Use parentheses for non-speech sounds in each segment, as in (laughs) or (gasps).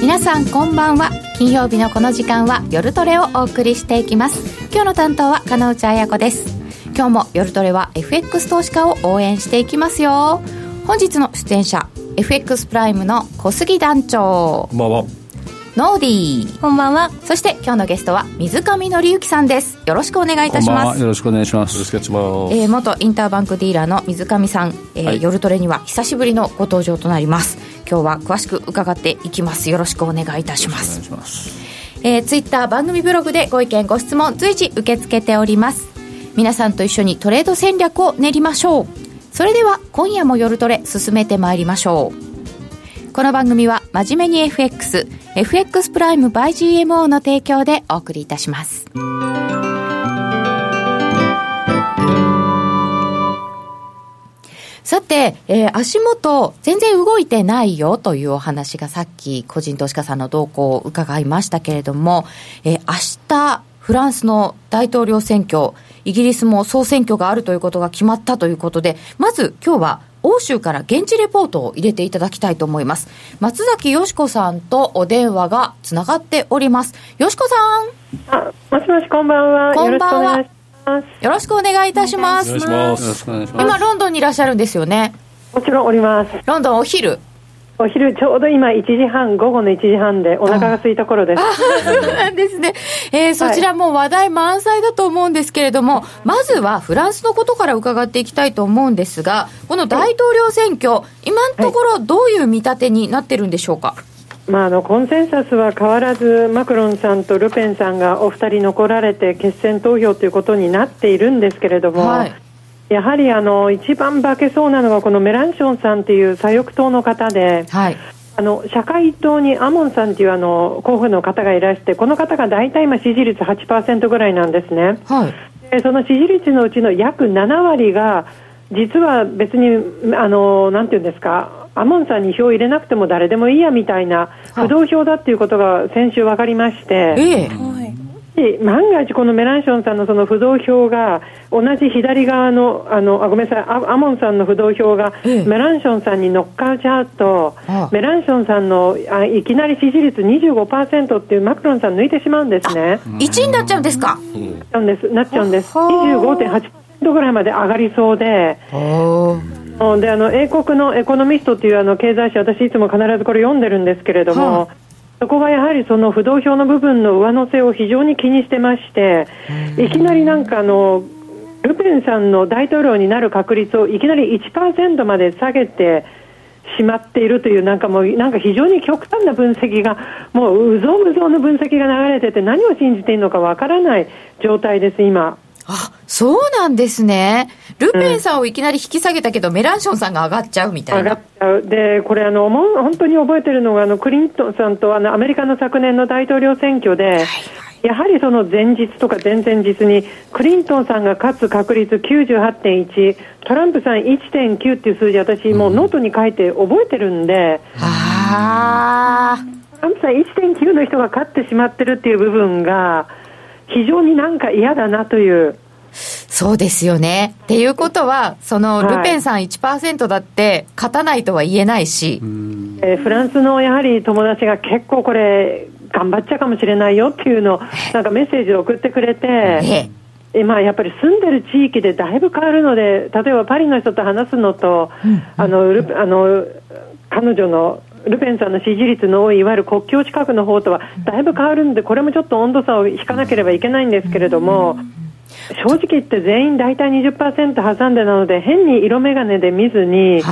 皆さんこんばんは。金曜日のこの時間は夜トレをお送りしていきます。今日の担当は金内彩子です。今日も夜トレは FX 投資家を応援していきますよ。本日の出演者 FX プライムの小杉団長。こんばんは。ノーディー。こんばんは。そして今日のゲストは水上紀之さんです。よろしくお願いいたします。よろしくお願いします。よろしくお願いします、えー、元インターバンクディーラーの水上さん、えーはい、夜トレには久しぶりのご登場となります。今日は詳しく伺っていきます。よろしくお願いいたします。お願いします。えー、ツイッター番組ブログでご意見ご質問随時受け付けております。皆さんと一緒にトレード戦略を練りましょう。それでは今夜も夜トレ進めてまいりましょうこの番組は真面目に FX FX プライム by GMO の提供でお送りいたします。さて、えー、足元、全然動いてないよというお話がさっき、個人投資家さんの動向を伺いましたけれども、えー、明日、フランスの大統領選挙、イギリスも総選挙があるということが決まったということで、まず今日は欧州から現地レポートを入れていただきたいと思います。松崎よしこさんとお電話がつながっております。よしこさん。あ、もしもしこんばんは。こんばんは。よろしくお願いいたします。お願いします。今、ロンドンにいらっしゃるんですよね。もちろんおります。ロンドンお昼。お昼ちょうど今1時半、午後の1時半でお腹が空いた頃です。そうなんですね。えー、そちらも話題満載だと思うんですけれども、はい、まずはフランスのことから伺っていきたいと思うんですが、この大統領選挙、今のところどういう見立てになってるんでしょうか？まあ、あのコンセンサスは変わらずマクロンさんとルペンさんがお二人残られて決選投票ということになっているんですけれども、はい、やはりあの一番化けそうなのがこのメランションさんという左翼党の方で、はい、あの社会党にアモンさんというあの候補の方がいらしてこの方が大体今支持率8%ぐらいなんですね、はい、でその支持率のうちの約7割が実は別にあのなんていうんですかアモンさんに票を入れなくても誰でもいいやみたいな不動票だっていうことが先週分かりまして、ええ、万が一このメランションさんのその不動票が同じ左側のあのあごめんなさいアモンさんの不動票がメランションさんに乗っかっちゃうと、メランションさんのあいきなり支持率25%っていうマクロンさん抜いてしまうんですね。1位になっちゃうんですか、うん、なっちゃうんです。25.8%ぐらいまで上がりそうで。であの英国のエコノミストというあの経済誌、私いつも必ずこれ読んでるんですけれども、はあ、そこがやはりその不動票の部分の上乗せを非常に気にしてまして、いきなりなんかあの、ルペンさんの大統領になる確率をいきなり1%まで下げてしまっているという、なんかもう、なんか非常に極端な分析が、もううぞうむぞうの分析が流れてて、何を信じていいのかわからない状態です、今。あそうなんですね、ルペンさんをいきなり引き下げたけど、うん、メランションさんが上がっちゃうみたいな。上がっちゃう、でこれあの、本当に覚えてるのが、あのクリントンさんとあのアメリカの昨年の大統領選挙で、はいはい。やはりその前日とか前々日にクリントンさんが勝つ確率98.1トランプさん1.9っていう数字私もうノートに書いて覚えてるんで、うん、トランプさん1.9の人が勝ってしまってるっていう部分が非常になんか嫌だなという。そうですよね。っていうことは、そのルペンさん1%だって勝たないとは言えないし、はい、えー、フランスのやはり友達が結構これ、頑張っちゃうかもしれないよっていうのを、なんかメッセージを送ってくれて、えまあ、やっぱり住んでる地域でだいぶ変わるので、例えばパリの人と話すのと、うん、あのあの彼女のルペンさんの支持率の多いいわゆる国境近くの方とはだいぶ変わるんでこれもちょっと温度差を引かなければいけないんですけれども正直言って全員大体20%挟んでなので変に色眼鏡で見ずに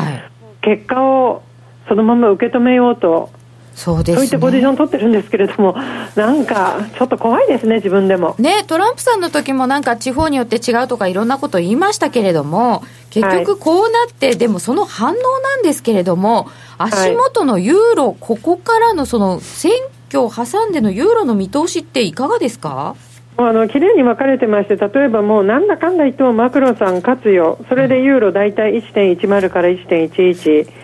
結果をそのまま受け止めようとそうです、ね、そういったポジション取ってるんですけれども、なんかちょっと怖いですね、自分でも。ね、トランプさんの時もなんか地方によって違うとかいろんなこと言いましたけれども、結局こうなって、はい、でもその反応なんですけれども、足元のユーロ、はい、ここからのその選挙を挟んでのユーロの見通しっていかがですか？あの綺麗に分かれてまして、例えばもうなんだかんだ言ってもマクロさん勝つよ、それでユーロ大体1.10から1.11。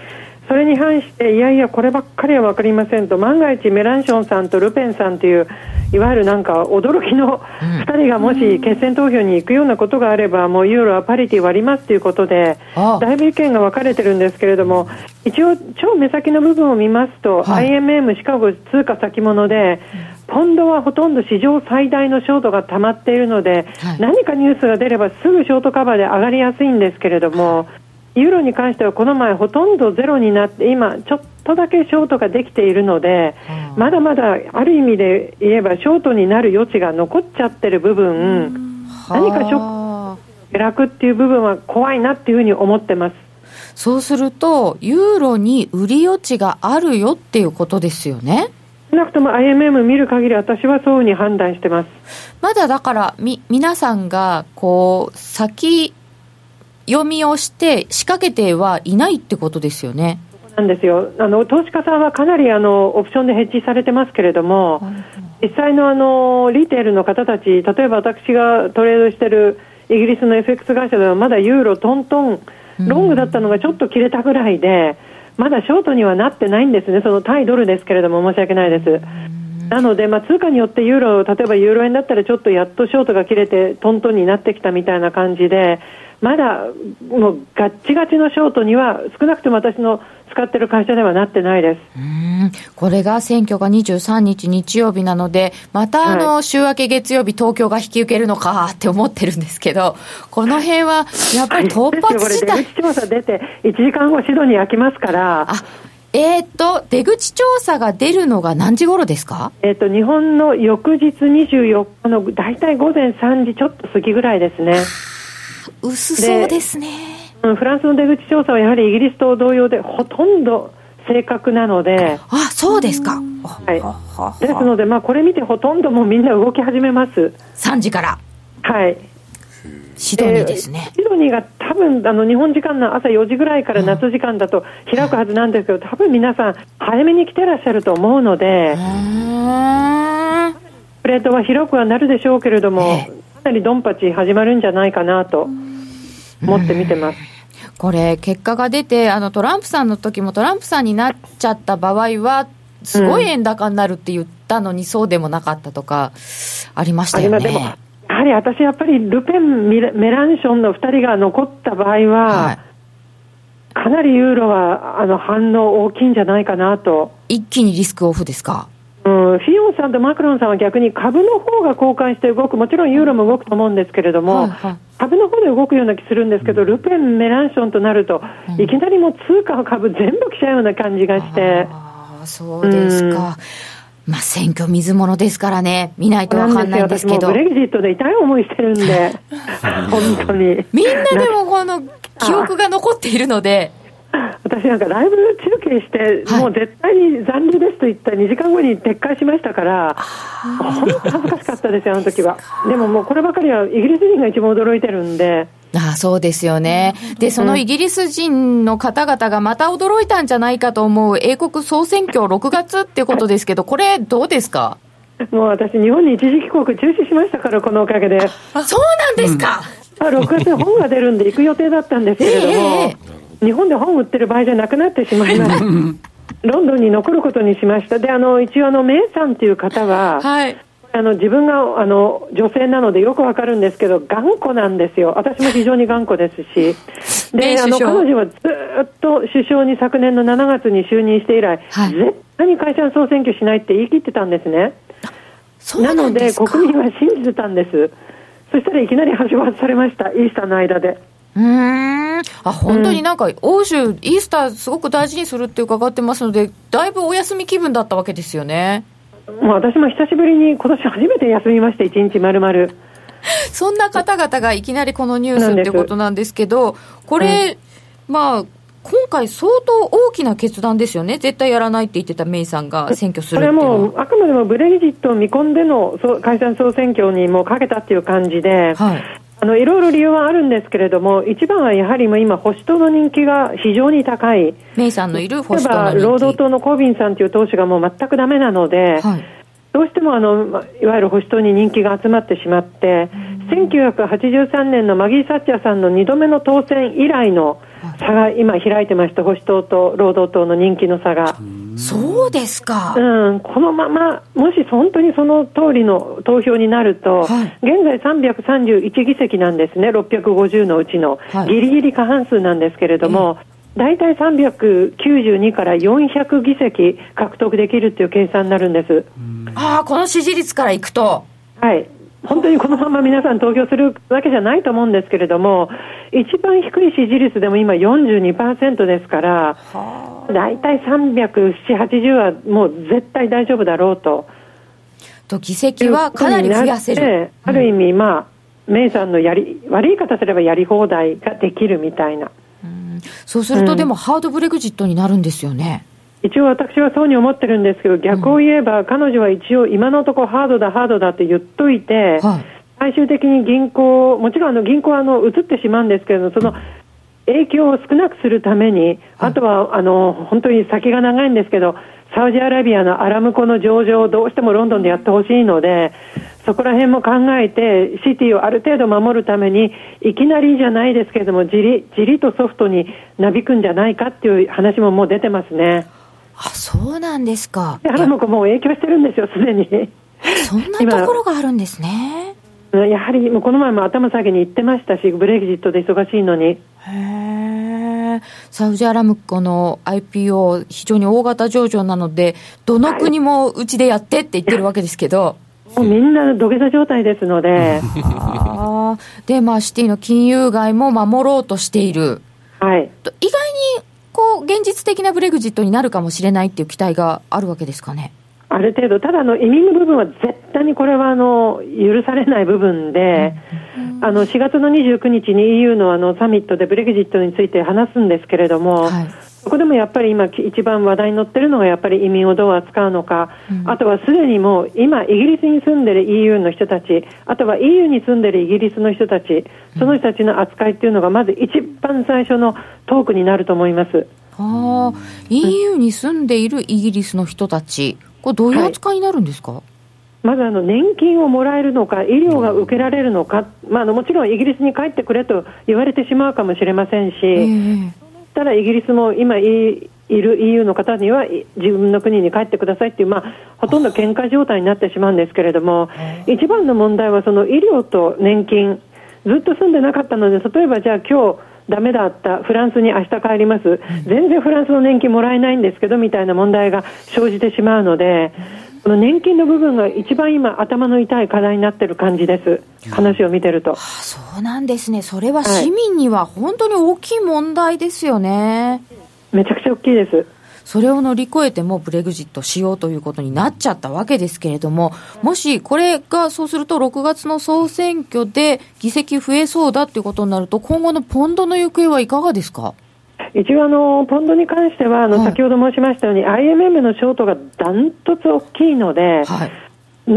それに反して、いやいや、こればっかりは分かりませんと、万が一メランションさんとルペンさんという、いわゆるなんか驚きの2人がもし決選投票に行くようなことがあれば、もうユーロはパリティ割りますということで、だいぶ意見が分かれてるんですけれども、一応、超目先の部分を見ますと、はい、IMM シカゴ通貨先物で、ポンドはほとんど史上最大のショートが溜まっているので、はい、何かニュースが出ればすぐショートカバーで上がりやすいんですけれども、ユーロに関してはこの前ほとんどゼロになって今ちょっとだけショートができているので、まだまだある意味で言えばショートになる余地が残っちゃってる部分、何かショック下落っていう部分は怖いなっていうふうに思ってます。そうすると、ユーロに売り余地があるよっていうことですよね。少なくとも IMM 見る限り私はそういうふうに判断してます。まだだからみ皆さんがこう先読みをして仕掛けてはいないってことですよね。なんですよ。あの投資家さんはかなりあのオプションでヘッジされてますけれども、実際のあのリテールの方たち、例えば私がトレードしてるイギリスの FX 会社ではまだユーロトントン、ロングだったのがちょっと切れたぐらいで、まだショートにはなってないんですね、その対ドルですけれども、申し訳ないです。なので、まあ、通貨によってユーロ、例えばユーロ円だったらちょっとやっとショートが切れてトントンになってきたみたいな感じで、まだもうガッチガチのショートには少なくとも私の使ってる会社ではなってないです。うん。これが選挙が23日日曜日なので、またあの、はい、週明け月曜日、東京が引き受けるのかって思ってるんですけど、この辺はやっぱり突発自体、はい、出口調査出て、1時間後、シドニー開きますから。あえー、っと、出口調査が出るのが何時頃ですか？えー、っと、日本の翌日24日の大体午前3時ちょっと過ぎぐらいですね。薄そうですね。フランスの出口調査はやはりイギリスと同様でほとんど正確なので。あそうですか、はい、ですので、まあ、これ見てほとんどもうみんな動き始めます。3時から。はい。シドニーですね、シドニーが多分あの日本時間の朝4時ぐらいから夏時間だと開くはずなんですけど、多分皆さん早めに来てらっしゃると思うので。プレートは広くはなるでしょうけれども、かなりドンパチ始まるんじゃないかなと思って見てます。(laughs) これ、結果が出て、あのトランプさんの時もトランプさんになっちゃった場合は、すごい円高になるって言ったのに、そうでもなかったとか、ありましたよね。やはり私、やっぱりルペン、メランションの2人が残った場合は、はい、かなりユーロはあの反応大きいんじゃないかなと。一気にリスクオフですか？うん、フィオンさんとマクロンさんは逆に株の方が交換して動く、もちろんユーロも動くと思うんですけれども、はいはい、株の方で動くような気するんですけど、ルペン、メランションとなると、いきなりもう通貨、株全部来ちゃうような感じがして。あそうですか。うん、まあ、選挙水物ですからね、見ないと分かんないんですけど。ブレグジットで痛い思いしてるんで、(laughs) 本当に。みんなでもこの記憶が残っているので。私なんかライブ中継して、はい、もう絶対に残留ですと言った2時間後に撤回しましたから、本当恥ずかしかったですよ、あの時は。でももうこればかりはイギリス人が一番驚いてるんで。ああそうですよね。で、そのイギリス人の方々がまた驚いたんじゃないかと思う英国総選挙6月ってことですけど、これどうですか？もう私、日本に一時帰国中止しましたから、このおかげで。そうなんですか、うん、あ6月に本が出るんで行く予定だったんですけれども、えー日本で本売ってる場合じゃなくなってしまいました。ロンドンに残ることにしました。で、あの、一応あの、メイさんっていう方は、はい。あの自分があの女性なのでよくわかるんですけど頑固なんですよ、私も非常に頑固ですし、であの彼女はずっと首相に昨年の7月に就任して以来、はい、絶対に会社の総選挙しないって言い切ってたんですね。なので国民は信じてたんです。そしたらいきなり橋渡されました、イースターの間で。うん。あ本当になんか、欧州、イースター、すごく大事にするって伺ってますので、だいぶお休み気分だったわけですよね。もう私も久しぶりに、今年初めて休みました、一日まるまる。そんな方々がいきなりこのニュースってことなんですけど、これ、うん、まあ、今回、相当大きな決断ですよね、絶対やらないって言ってたメイさんが選挙するこれはもう、あくまでもブレグジットを見込んでの解散総選挙にもかけたっていう感じで、はい、あのいろいろ理由はあるんですけれども、一番はやはり今、保守党の人気が非常に高い、メイさんのいる保守党の人気。労働党のコービンさんという党首がもう全くだめなので、はい、どうしてもあのいわゆる保守党に人気が集まってしまって、1983年のマギー・サッチャーさんの2度目の当選以来の差が今開いてました、保守党と労働党の人気の差が。そうですか。うん、このまま、もし本当にその通りの投票になると、はい、現在331議席なんですね、650のうちの、はい、ギリギリ過半数なんですけれども、大体392から400議席獲得できるっていう計算になるんです。ああ、この支持率からいくと。はい。本当にこのまま皆さん投票するわけじゃないと思うんですけれども、一番低い支持率でも今42%ですから、大体370、80はもう絶対大丈夫だろうと。と議席はかなり増やせる。ある意味、まあ、メイさんのやり、悪い方すればやり放題ができるみたいな。うん、そうすると、でも、ハードブレグジットになるんですよね。一応私はそうに思ってるんですけど、逆を言えば、彼女は一応今のところハードだ、ハードだって言っといて、はい、最終的に銀行、もちろんあの銀行はあの移ってしまうんですけれど、その影響を少なくするために、あとはあの本当に先が長いんですけど、サウジアラビアのアラムコの上場をどうしてもロンドンでやってほしいので、そこら辺も考えて、シティをある程度守るために、いきなりじゃないですけれども、じりじりとソフトになびくんじゃないかっていう話ももう出てますね。あ、そうなんですか。あの子もう影響してるんですよ、すでに。そんなところがあるんですね。やはりもうこの前も頭下げに行ってましたし、ブレグジットで忙しいのに。へえ。サウジアラムコの IPO、非常に大型上場なので、どの国もうちでやってって言ってるわけですけど。もうみんな土下座状態ですので。で、まあ、シティの金融街も守ろうとしている。はい。意外にこう、現実的なブレグジットになるかもしれないっていう期待があるわけですかね？ある程度、ただの移民の部分は絶対にこれはあの許されない部分で、うん、あの4月の29日に EU のあのサミットでブレグジットについて話すんですけれども、はい、そこでもやっぱり今、一番話題に載ってるのがやっぱり移民をどう扱うのか、うん、あとはすでにもう今、イギリスに住んでる EU の人たち、あとは EU に住んでるイギリスの人たち、その人たちの扱いっていうのが、まず一番最初のトークになると思います。あ EU に住んでいるイギリスの人たち、これ、どういう扱いになるんですか、はい、まずあの年金をもらえるのか、医療が受けられるのか、まあ、あのもちろんイギリスに帰ってくれと言われてしまうかもしれませんし、えー、ただイギリスも今いる EU の方には自分の国に帰ってくださいっていう、まあ、ほとんど喧嘩状態になってしまうんですけれども、一番の問題はその医療と年金、ずっと住んでなかったので、例えばじゃあ今日ダメだったフランスに明日帰ります、全然フランスの年金もらえないんですけどみたいな問題が生じてしまうので、この年金の部分が一番今、頭の痛い課題になってる感じです、話を見てると。そうなんですね、それは市民には本当に大きい問題ですよね。はい、めちゃくちゃ大きいです。それを乗り越えてもブレグジットしようということになっちゃったわけですけれども、もしこれがそうすると6月の総選挙で議席増えそうだっていうことになると、今後のポンドの行方はいかがですか？一応あの、ポンドに関してはあの、先ほど申しましたように、IMM のショートがダントツ大きいので、はい。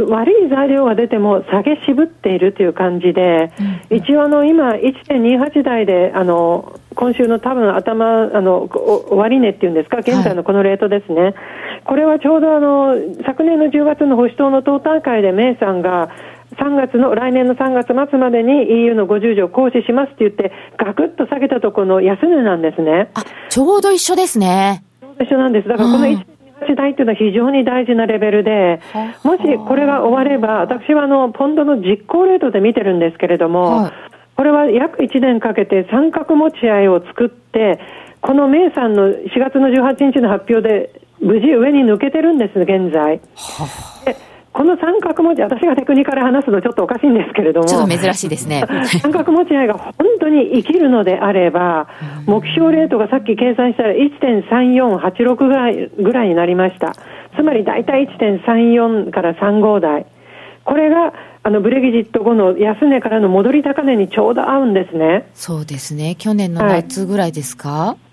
悪い材料が出ても下げ渋っているという感じで、うん、一応あの今1.28台であの今週の多分頭あの終値っていうんですか現在のこのレートですね、はい、これはちょうどあの昨年の10月の保守党の党大会でメイさんが3月の来年の3月末までに EU の50条行使しますって言ってガクッと下げたところの安値なんですね。あちょうど一緒ですね。ちょうど一緒なんです。だからこの1時代というのは非常に大事なレベルで、もしこれが終われば、私はあのポンドの実行レートで見てるんですけれども、はい、これは約1年かけて三角持ち合いを作って、このメイさんの4月の18日の発表で、無事上に抜けてるんです、現在。この三角持ち、私がテクニカル話すのちょっとおかしいんですけれども。ちょっと珍しいですね。(laughs) 三角持ち合いが本当に生きるのであれば、目標レートがさっき計算したら1.3486ぐらいぐらいになりました。つまり大体1.34から35台。これが、あの、ブレギジット後の安値からの戻り高値にちょうど合うんですね。そうですね。去年の夏ぐらいですか、はい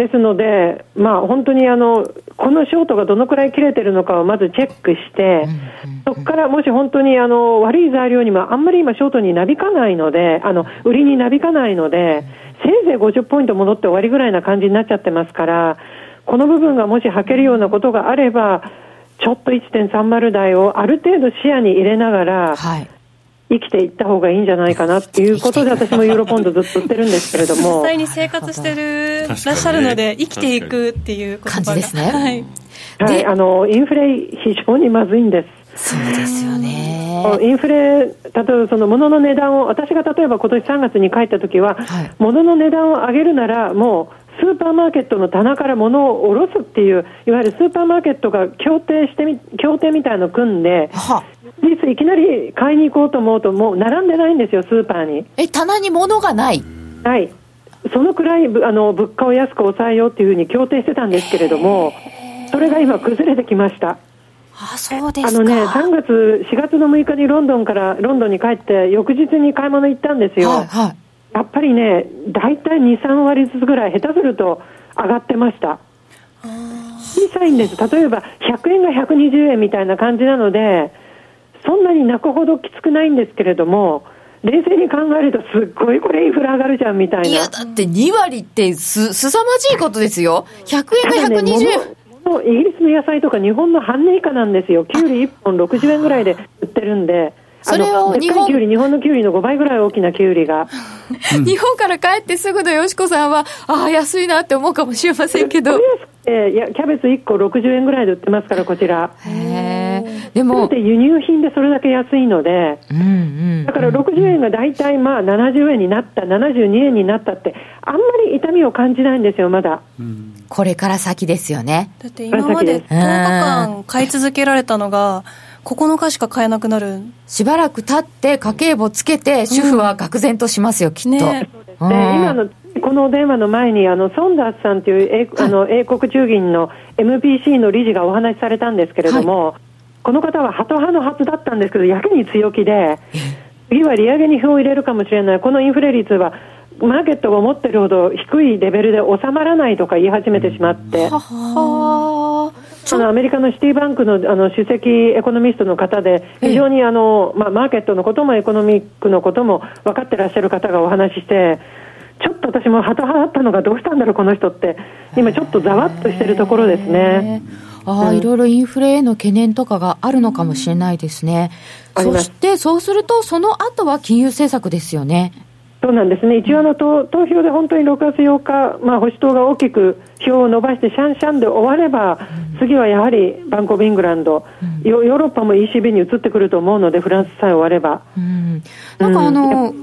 ですので、まあ、本当にあのこのショートがどのくらい切れてるのかをまずチェックして、そこからもし本当にあの悪い材料にもあんまり今、ショートになびかないので、あの売りになびかないので、せいぜい50ポイント戻って終わりぐらいな感じになっちゃってますから、この部分がもし履けるようなことがあれば、ちょっと1.30台をある程度視野に入れながら、はい。生きていった方がいいんじゃないかなっていうことで、私もユーロポンドずっと売ってるんですけれども。(laughs) 実際に生活してるらっしゃるので、生きていくっていう感じですね。はい。はい、あの、インフレ非常にまずいんです。そうですよね。インフレ、例えばその物の値段を、私が例えば今年3月に帰った時は、はい、物の値段を上げるなら、もうスーパーマーケットの棚から物を下ろすっていう、いわゆるスーパーマーケットが協定してみ、協定みたいのを組んで、実いきなり買いに行こうと思うと、もう並んでないんですよ、スーパーに。え、棚に物がないはい。そのくらいあの物価を安く抑えようというふうに協定してたんですけれども、それが今、崩れてきました。あそうですあのね、3月、4月の6日にロンドンから、ロンドンに帰って、翌日に買い物行ったんですよ。はいはい、やっぱりね、大体2、3割ずつぐらい、下手すると上がってました。小さいんです。例えば、100円が120円みたいな感じなので、そんなに泣くほどきつくないんですけれども、冷静に考えると、すっごいこれ、インフラ上がるじゃんみたいな。いや、だって2割ってす、すさまじいことですよ。100円が120円。イギリスの野菜とか日本の半値以下なんですよ。きゅうり1本60円ぐらいで売ってるんで。それを日本きゅうり、日本のきゅうりの5倍ぐらい大きなきゅうりが。(laughs) 日本から帰ってすぐのよしこさんは、ああ、安いなって思うかもしれませんけど。(laughs) えー、いやキャベツ1個60円ぐらいで売ってますから、こちら。へでも。で輸入品でそれだけ安いので、うんうん、だから60円が大体まあ70円になった、72円になったって、あんまり痛みを感じないんですよ、まだ。これから先ですよね。だって今まで10日間買い続けられたのが、9日しか買えなくなる。しばらく経って家計簿つけて主婦は愕然としますよ、うん、きっと、ね、で今のこの電話の前にあのソンダースさんという英,、あの英国中銀の MPC の理事がお話しされたんですけれども、はい、この方はハト派のはずだったんですけどやけに強気で次は利上げに票を入れるかもしれない。このインフレ率はマーケットが思ってるほど低いレベルで収まらないとか言い始めてしまって。ははあのアメリカのシティバンクのあの首席エコノミストの方で、非常にあの、まあ、マーケットのこともエコノミックのことも分かってらっしゃる方がお話しして、ちょっと私もハト派だったのがどうしたんだろう、この人って、今、ちょっとざわっとしてるところですね。ああ、うん、いろいろインフレへの懸念とかがあるのかもしれないですね。そして、そうすると、その後は金融政策ですよね。そうなんですね、一応の投投票で本当に6月8日、まあ、保守党が大きく票を伸ばして、シャンシャンで終われば、うん、次はやはりバンコブ・イングランド、うん、ヨーロッパも ECB に移ってくると思うので、フランスさえ終われば。うん、なんかあの、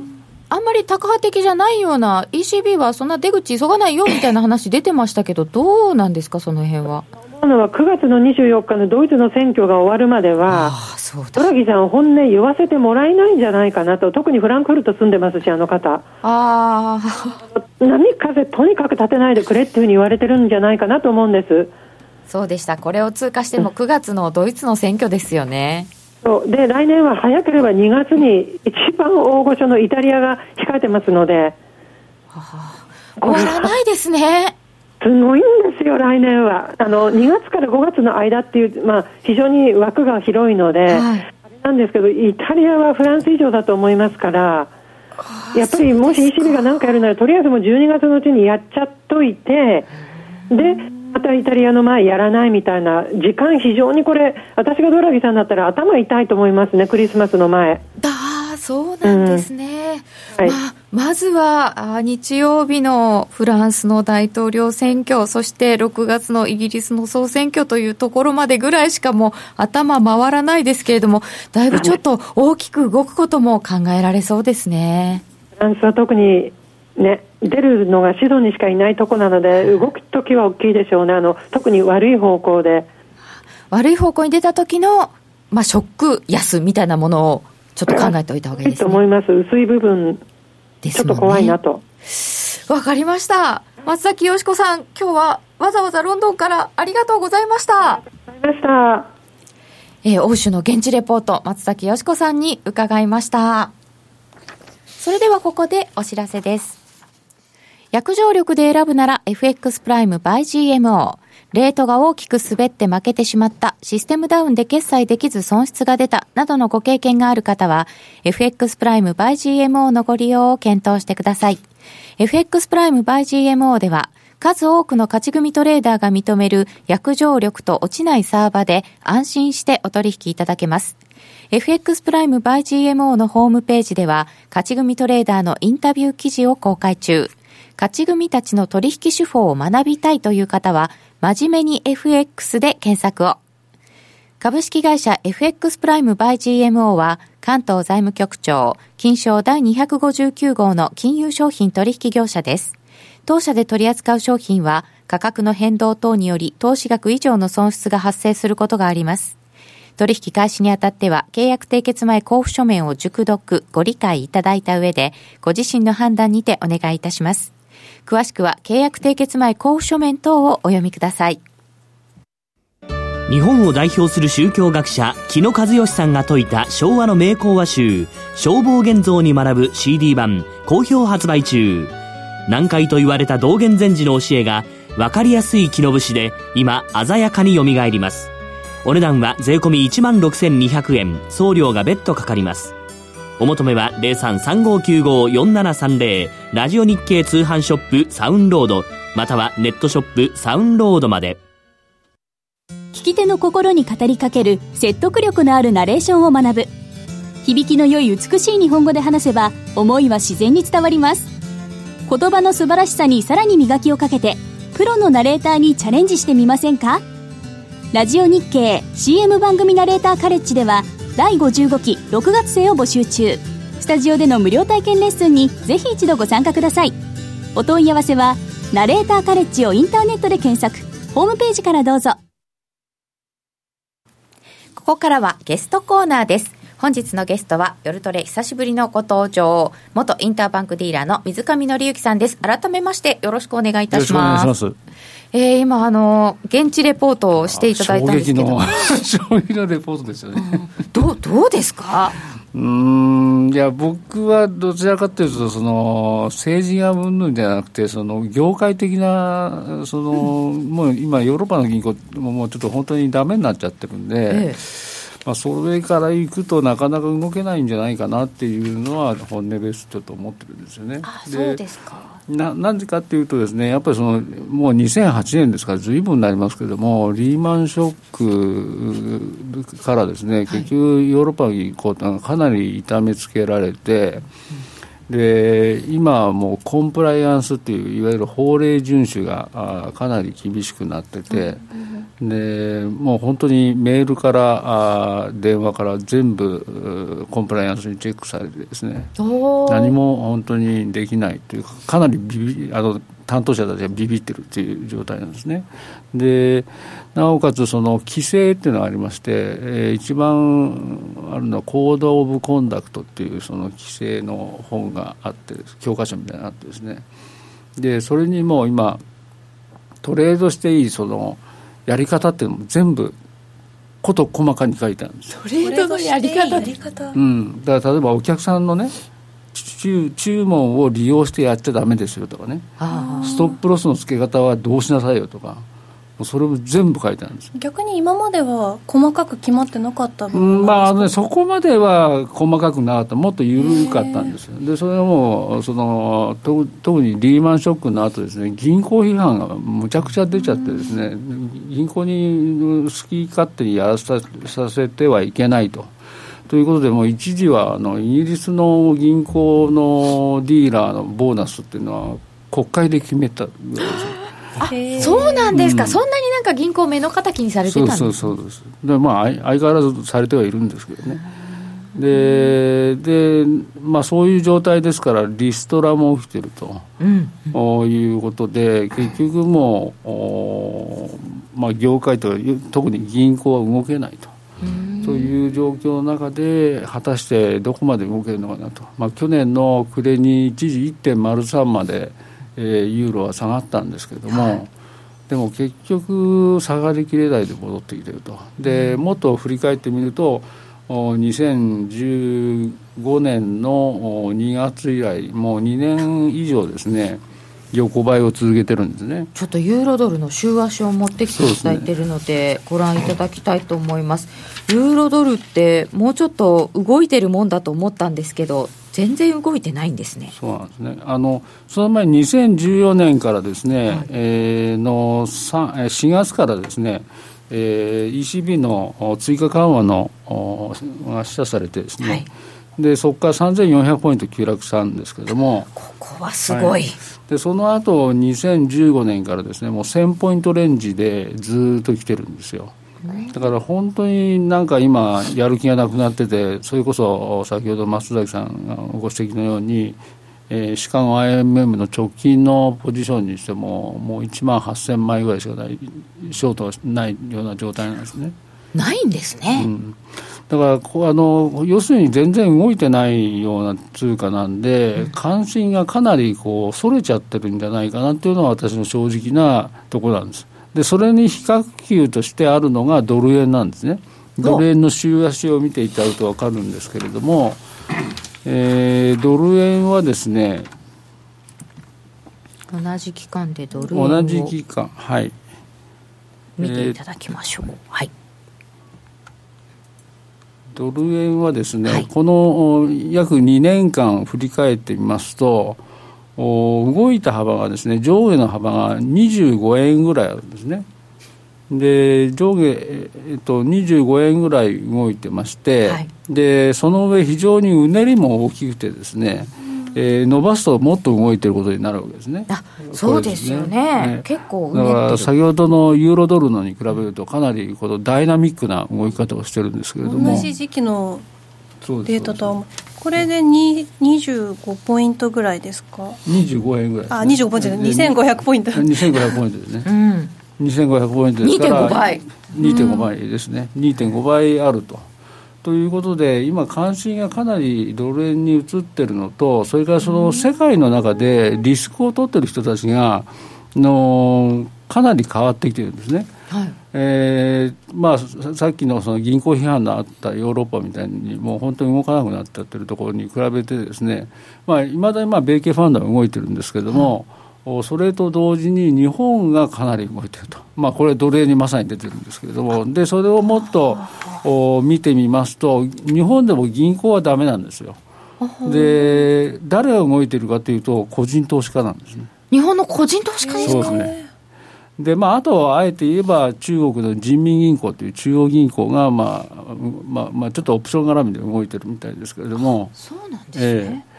あんまりタカ派的じゃないような、ECB はそんな出口急がないよみたいな話出てましたけど、どうなんですか、その辺は？のは9月の24日のドイツの選挙が終わるまでは、ドラギさん、本音言わせてもらえないんじゃないかなと、特にフランクフルト住んでますし、あの方。あ波風、とにかく立てないでくれっていうふうに言われてるんじゃないかなと思うんです。そうでした、これを通過しても9月のドイツの選挙ですよね。そうで来年は早ければ2月に一番大御所のイタリアが控えてますので、はあ、終わらないですね。すごいんですよ、来年は。あの2月から5月の間っていう、まあ、非常に枠が広いので、はい、あれなんですけど、イタリアはフランス以上だと思いますから、やっぱりもし ECB が何かやるなら、とりあえずもう12月のうちにやっちゃっといて、で、またイタリアの前やらないみたいな、時間非常にこれ、私がドラギさんだったら頭痛いと思いますね、クリスマスの前。だそうなんですね。うん、はい、まあ、まずは日曜日のフランスの大統領選挙、そして6月のイギリスの総選挙というところまでぐらいしかもう頭回らないですけれども、だいぶちょっと大きく動くことも考えられそうですね。フランスは特にね、出るのがシドにしかいないとこなので、動くときは大きいでしょうね、あの特に悪い方向で。悪い方向に出た時の、まあ、ショック安みたいなものをちょっと考えておいた方がいいですね。いいと思います。薄い部分、ちょっと怖いなと。わ、かりました。松崎よしこさん、今日はわざわざロンドンからありがとうございました。ありがとうございました。えー、欧州の現地レポート、松崎よしこさんに伺いました。それではここでお知らせです。約定力で選ぶなら FX プライム by GMO。レートが大きく滑って負けてしまった、システムダウンで決済できず損失が出た、などのご経験がある方は、FX プライム by GMO のご利用を検討してください。FX プライム by GMO では、数多くの勝ち組トレーダーが認める約定力と落ちないサーバで安心してお取引いただけます。FX プライム by GMO のホームページでは、勝ち組トレーダーのインタビュー記事を公開中。勝ち組たちの取引手法を学びたいという方は、真面目に FX で検索を。株式会社 FX プライムバイ GMO は、関東財務局長、金賞第259号の金融商品取引業者です。当社で取り扱う商品は、価格の変動等により投資額以上の損失が発生することがあります。取引開始にあたっては、契約締結前交付書面を熟読、ご理解いただいた上で、ご自身の判断にてお願いいたします。詳しくは、契約締結前交付書面等をお読みください。日本を代表する宗教学者木野和義さんが説いた昭和の名講話集消防現像に学ぶ CD 版好評発売中。難解と言われた道元禅師の教えが分かりやすい木の節で今鮮やかによみがえります。お値段は税込1万6200円。送料が別途かかります。お求めは0335954730ラジオ日経通販ショップサウンロードまたはネットショップサウンロードまで。聞き手の心に語りかける説得力のあるナレーションを学ぶ。響きの良い美しい日本語で話せば思いは自然に伝わります。言葉の素晴らしさにさらに磨きをかけてプロのナレーターにチャレンジしてみませんか？ラジオ日経 CM 番組ナレーターカレッジでは第55期6月生を募集中スタジオでの無料体験レッスンにぜひ一度ご参加くださいお問い合わせはナレーターカレッジをインターネットで検索ホームページからどうぞここからはゲストコーナーです。本日のゲストは、夜トレ久しぶりのご登場、元インターバンクディーラーの水上則之さんです。改めましてよろしくお願いいたします。えー、今、あの、現地レポートをしていただいたんですけど。衝撃の、衝撃のレポートですよね。どう、どうですか？うんいや僕はどちらかというとその政治がうんぬんではなくてその業界的なその、もう今ヨーロッパの銀行もうちょっと本当にだめになっちゃってるんで、ええ、まあ、それからいくとなかなか動けないんじゃないかなっていうのは本音ですちょっと思ってるんですよね。あそうですかななんでかっていうとですねやっぱりそのもう2008年ですからずいぶんになりますけれどもリーマンショックからですね結局ヨーロッパにこうかなり痛めつけられて、で今はもうコンプライアンスっていういわゆる法令遵守があかなり厳しくなってて、でもう本当にメールからあ電話から全部コンプライアンスにチェックされてですね。何も本当にできないというかかなりビビあの担当者たちがビビってるっていう状態なんですね。でなおかつその規制っていうのがありまして、えー、一番あるのはコード・オブ・コンダクトっていうその規制の本があって教科書みたいなのがあってですね。でそれにもう今トレードしていいそのやり方っていうのも全部こと細かに書いてあるんですトレードのやり方うん、だから例えばお客さんのね注注文を利用してやっちゃだめですよとかね。ストップロスの付け方はどうしなさいよとかそれも全部書いてあるんです。逆に今までは細かく決まってなかったまあ、ね、そこまでは細かくなかったもっと緩かったんですよ。でそれはもうその特にリーマンショックの後ですね。銀行批判がむちゃくちゃ出ちゃってですね。銀行に好き勝手にやらさせてはいけないと。ということで、もう一時はあのイギリスの銀行のディーラーのボーナスっていうのは国会で決めたぐらいですよ。あそうなんですか、うん、そんなになんか銀行目の敵にされてたんですそうそうそう。ですでまあ相変わらずされてはいるんですけどね。でで、まあ、そういう状態ですからリストラも起きてると、うん。うん、いうことで結局もう、まあ、業界とか特に銀行は動けないと。という状況の中で果たしてどこまで動けるのかなと、まあ、去年の暮れに一時1.03までえー、ユーロは下がったんですけれども、はい、でも結局下がりきれないで戻ってきてると。で、もっと振り返ってみると2015年の2月以来もう2年以上ですね横ばいを続けてるんですね。ちょっとユーロドルの週足を持ってきていただいているので、ご覧いただきたいと思います。ユーロドルってもうちょっと動いてるもんだと思ったんですけど、全然動いてないんですね。そうなんですね。あのその前2014年からですね、はい、えー、の4月からですね。えー、ECB の追加緩和のが示唆されてですね、はいでそこから3400ポイント急落したんですけれども、ここはすごい、はい、でその後2015年からですねもう1000ポイントレンジでずっと来てるんですよ。だから本当になんか今、やる気がなくなってて、それこそ先ほど松崎さんがご指摘のように、えー、しかも IMM の直近のポジションにしても、もう1万8000枚ぐらいしかない、ショートはないような状態なんですね。ないんですね。うん、だからこうあの、要するに全然動いてないような通貨なんで、うん、関心がかなりこう、それちゃってるんじゃないかなっていうのは、私の正直なところなんです。で、それに比較級としてあるのがドル円なんですね。ドル円の週足を見ていただくと分かるんですけれども、えー、ドル円はですね、同じ期間でドル円を同じ期間、はい。見ていただきましょう。えー、はい。ドル円はですね、はい、この約2年間振り返ってみますと、動いた幅がですね、上下の幅が25円ぐらいあるんですね。で上下、えっと、25円ぐらい動いてまして、はい、でその上、非常にうねりも大きくてですね、えー、伸ばすともっと動いてることになるわけですね。あそうですよね、ね結構だから先ほどのユーロドルのに比べると、かなりこのダイナミックな動き方をしてるんですけれども。同じ時期のデータとはこれで25ポイントぐらいですか？25円ぐらい、ね、あ25ポイント2500ポイント。2500ポイントですね、うん。2500ポイントですから2.5倍2.5倍ですね、うん、2.5倍あると。ということで、今、関心がかなりドル円に移ってるのと、それからその世界の中でリスクを取ってる人たちが、のかなり変わってきてるんですね。はい。えーまあ、さっきのその銀行批判のあったヨーロッパみたいに、もう本当に動かなくなっちゃってるところに比べてですね、いまあ、未だにまあ米系ファンドは動いてるんですけれども、はい。それと同時に日本がかなり動いてると、まあ、これ、奴隷にまさに出てるんですけれども、でそれをもっと見てみますと、日本でも銀行はだめなんですよ。で、誰が動いてるかというと、個人投資家なんですね。日本の個人投資家ですか？そうですね。でまあ、あとあえて言えば、中国の人民銀行という中央銀行が、まあまあまあ、ちょっとオプション絡みで動いてるみたいですけれども、そうなんですね、えー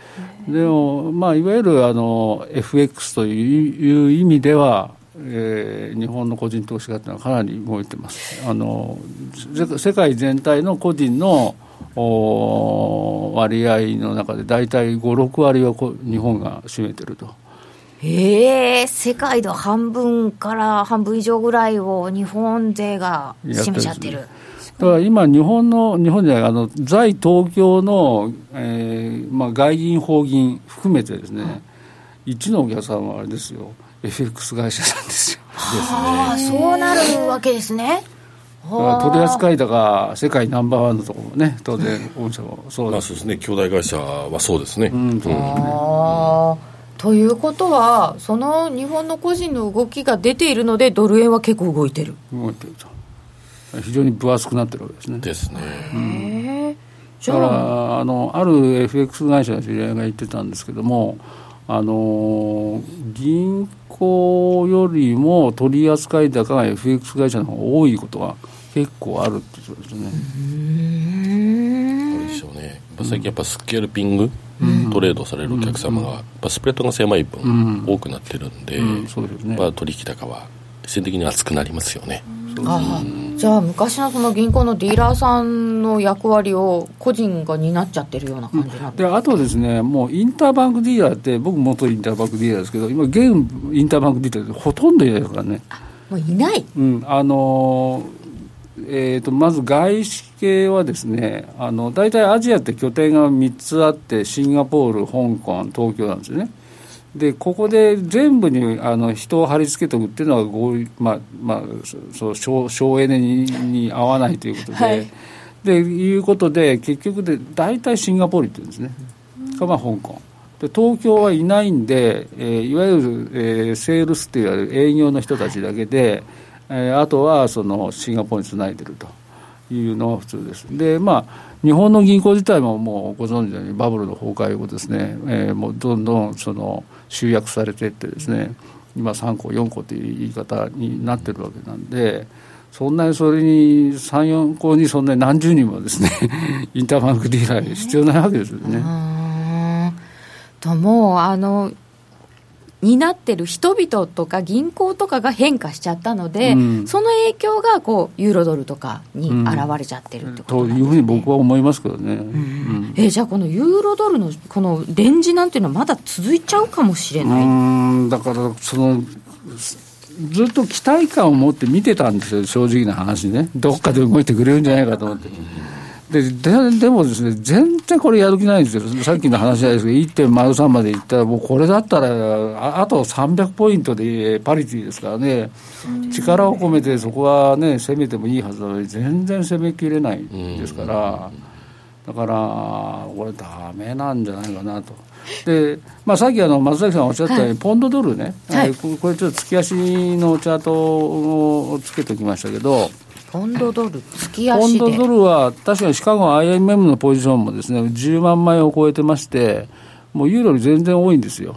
でも、まあ、いわゆるあの FX という意味では、えー、日本の個人投資家というのはかなり動いてます。あの世界全体の個人のお割合の中で大体5、6割は日本が占めてると。ええー、世界の半分から半分以上ぐらいを日本勢が占めちゃってる。だから今、日本の、日本じゃない、あの在東京の、えーまあ、外銀、法銀含めてですね、一のお客さんはあれですよ、FX 会社なんですよ。はあ、そうなるわけですね。(laughs) 取り扱い高世界ナンバーワンのところもね、当然、御社もそうです,、ですね、兄弟会社はそうですね。うん、そうですね。ということは、その日本の個人の動きが出ているので、ドル円は結構動いてる。動いてると。非常に分厚くなってるわけですね。ですね。うん、だからあのある FX 会社の知り合いが言ってたんですけどもあの銀行よりも取り扱い高が FX 会社の方が多いことが結構あるってことですね。あれでしょうね。最近やっぱスケルピング、トレードされるお客様が、やっぱスプレッドが狭い分、多くなってるんで、まあ、取引高は必然的に厚くなりますよね。あじゃあ昔のその銀行のディーラーさんの役割を個人が担っちゃってるような感じなんであとですねもうインターバンクディーラーって僕元インターバンクディーラーですけど今現インターバンクディーラーってほとんどいないですからね。もういない、うん、あのえーと、まず外資系はですねあの大体アジアって拠点が3つあってシンガポール香港東京なんですよね。でここで全部にあの人を貼り付けておくっていうのはまあまあ、そう省省エネにに合わないということで。はい、でいうことで結局で大体シンガポールって言うんですね、かまあ香港。で東京はいないんで、えー、いわゆる、えー、セールスっていわれる営業の人たちだけで、えー、あとはそのシンガポールにつないでるというのが普通ですでまあ日本の銀行自体ももうご存知のようにバブルの崩壊後ですね、えー、もうどんどんその集約されていってですね今3個4個という言い方になってるわけなんでそんなにそれに3、4校にそんなに何十人もですね (laughs) インターバンクディーラー必要ないわけですよね。ともうあのになってる人々とか銀行とかが変化しちゃったので、うん、その影響がこうユーロドルとかに現れちゃってるってこと、ね。うん、というふうに僕は思いますけどね、うん。うん、えじゃあこのユーロドルのこのレンジなんていうのはまだ続いちゃうかもしれない。だからそのずっと期待感を持って見てたんですよ正直な話ね。どっかで動いてくれるんじゃないかと思って。でででもですね、全然これやる気ないんですよ、さっきの話ですけど、1.03までいったら、もうこれだったらあ、あと300ポイントでパリティですからね、力を込めてそこはね、攻めてもいいはずなのに、全然攻めきれないですから、だから、これ、だめなんじゃないかなと。でまあ、さっきあの松崎さんおっしゃったように、はい、ポンドドルね、はい、これちょっと月足のチャートをつけておきましたけど、ポンドドル、月足ポンドドルは、確かにシカゴ IMM のポジションもですね10万枚を超えてまして、もうユーロより全然多いんですよ。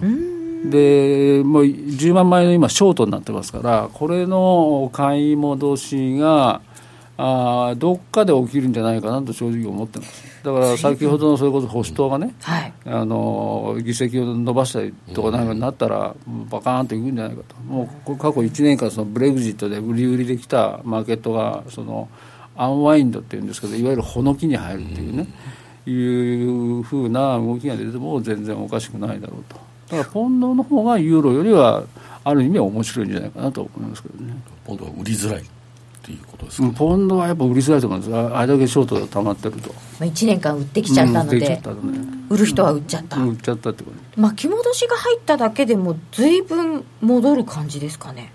でもう10万枚の今、ショートになってますから、これの買い戻しが、あどっかで起きるんじゃないかなと正直思ってます。だから先ほどのそれこそ保守党がね、はい、あの議席を伸ばしたりとかなんかになったら、バカーンといくんじゃないかと、もう過去1年間、そのブレグジットで売り売りできたマーケットが、そのアンワインドっていうんですけど、いわゆるほのきに入るっていうね、いうふうな動きが出ても全然おかしくないだろうと。だからポンドの方がユーロよりはある意味面白いんじゃないかなと思いますけどね。ポンドは売りづらいっていうことですか、ね、ポンドはやっぱ売りづらいと思うんです。あれだけショートが溜まってると、まあ、1年間売ってきちゃったので、ね、売る人は売っちゃった、売っちゃったってこと。巻き戻しが入っただけでも随分戻る感じですかね。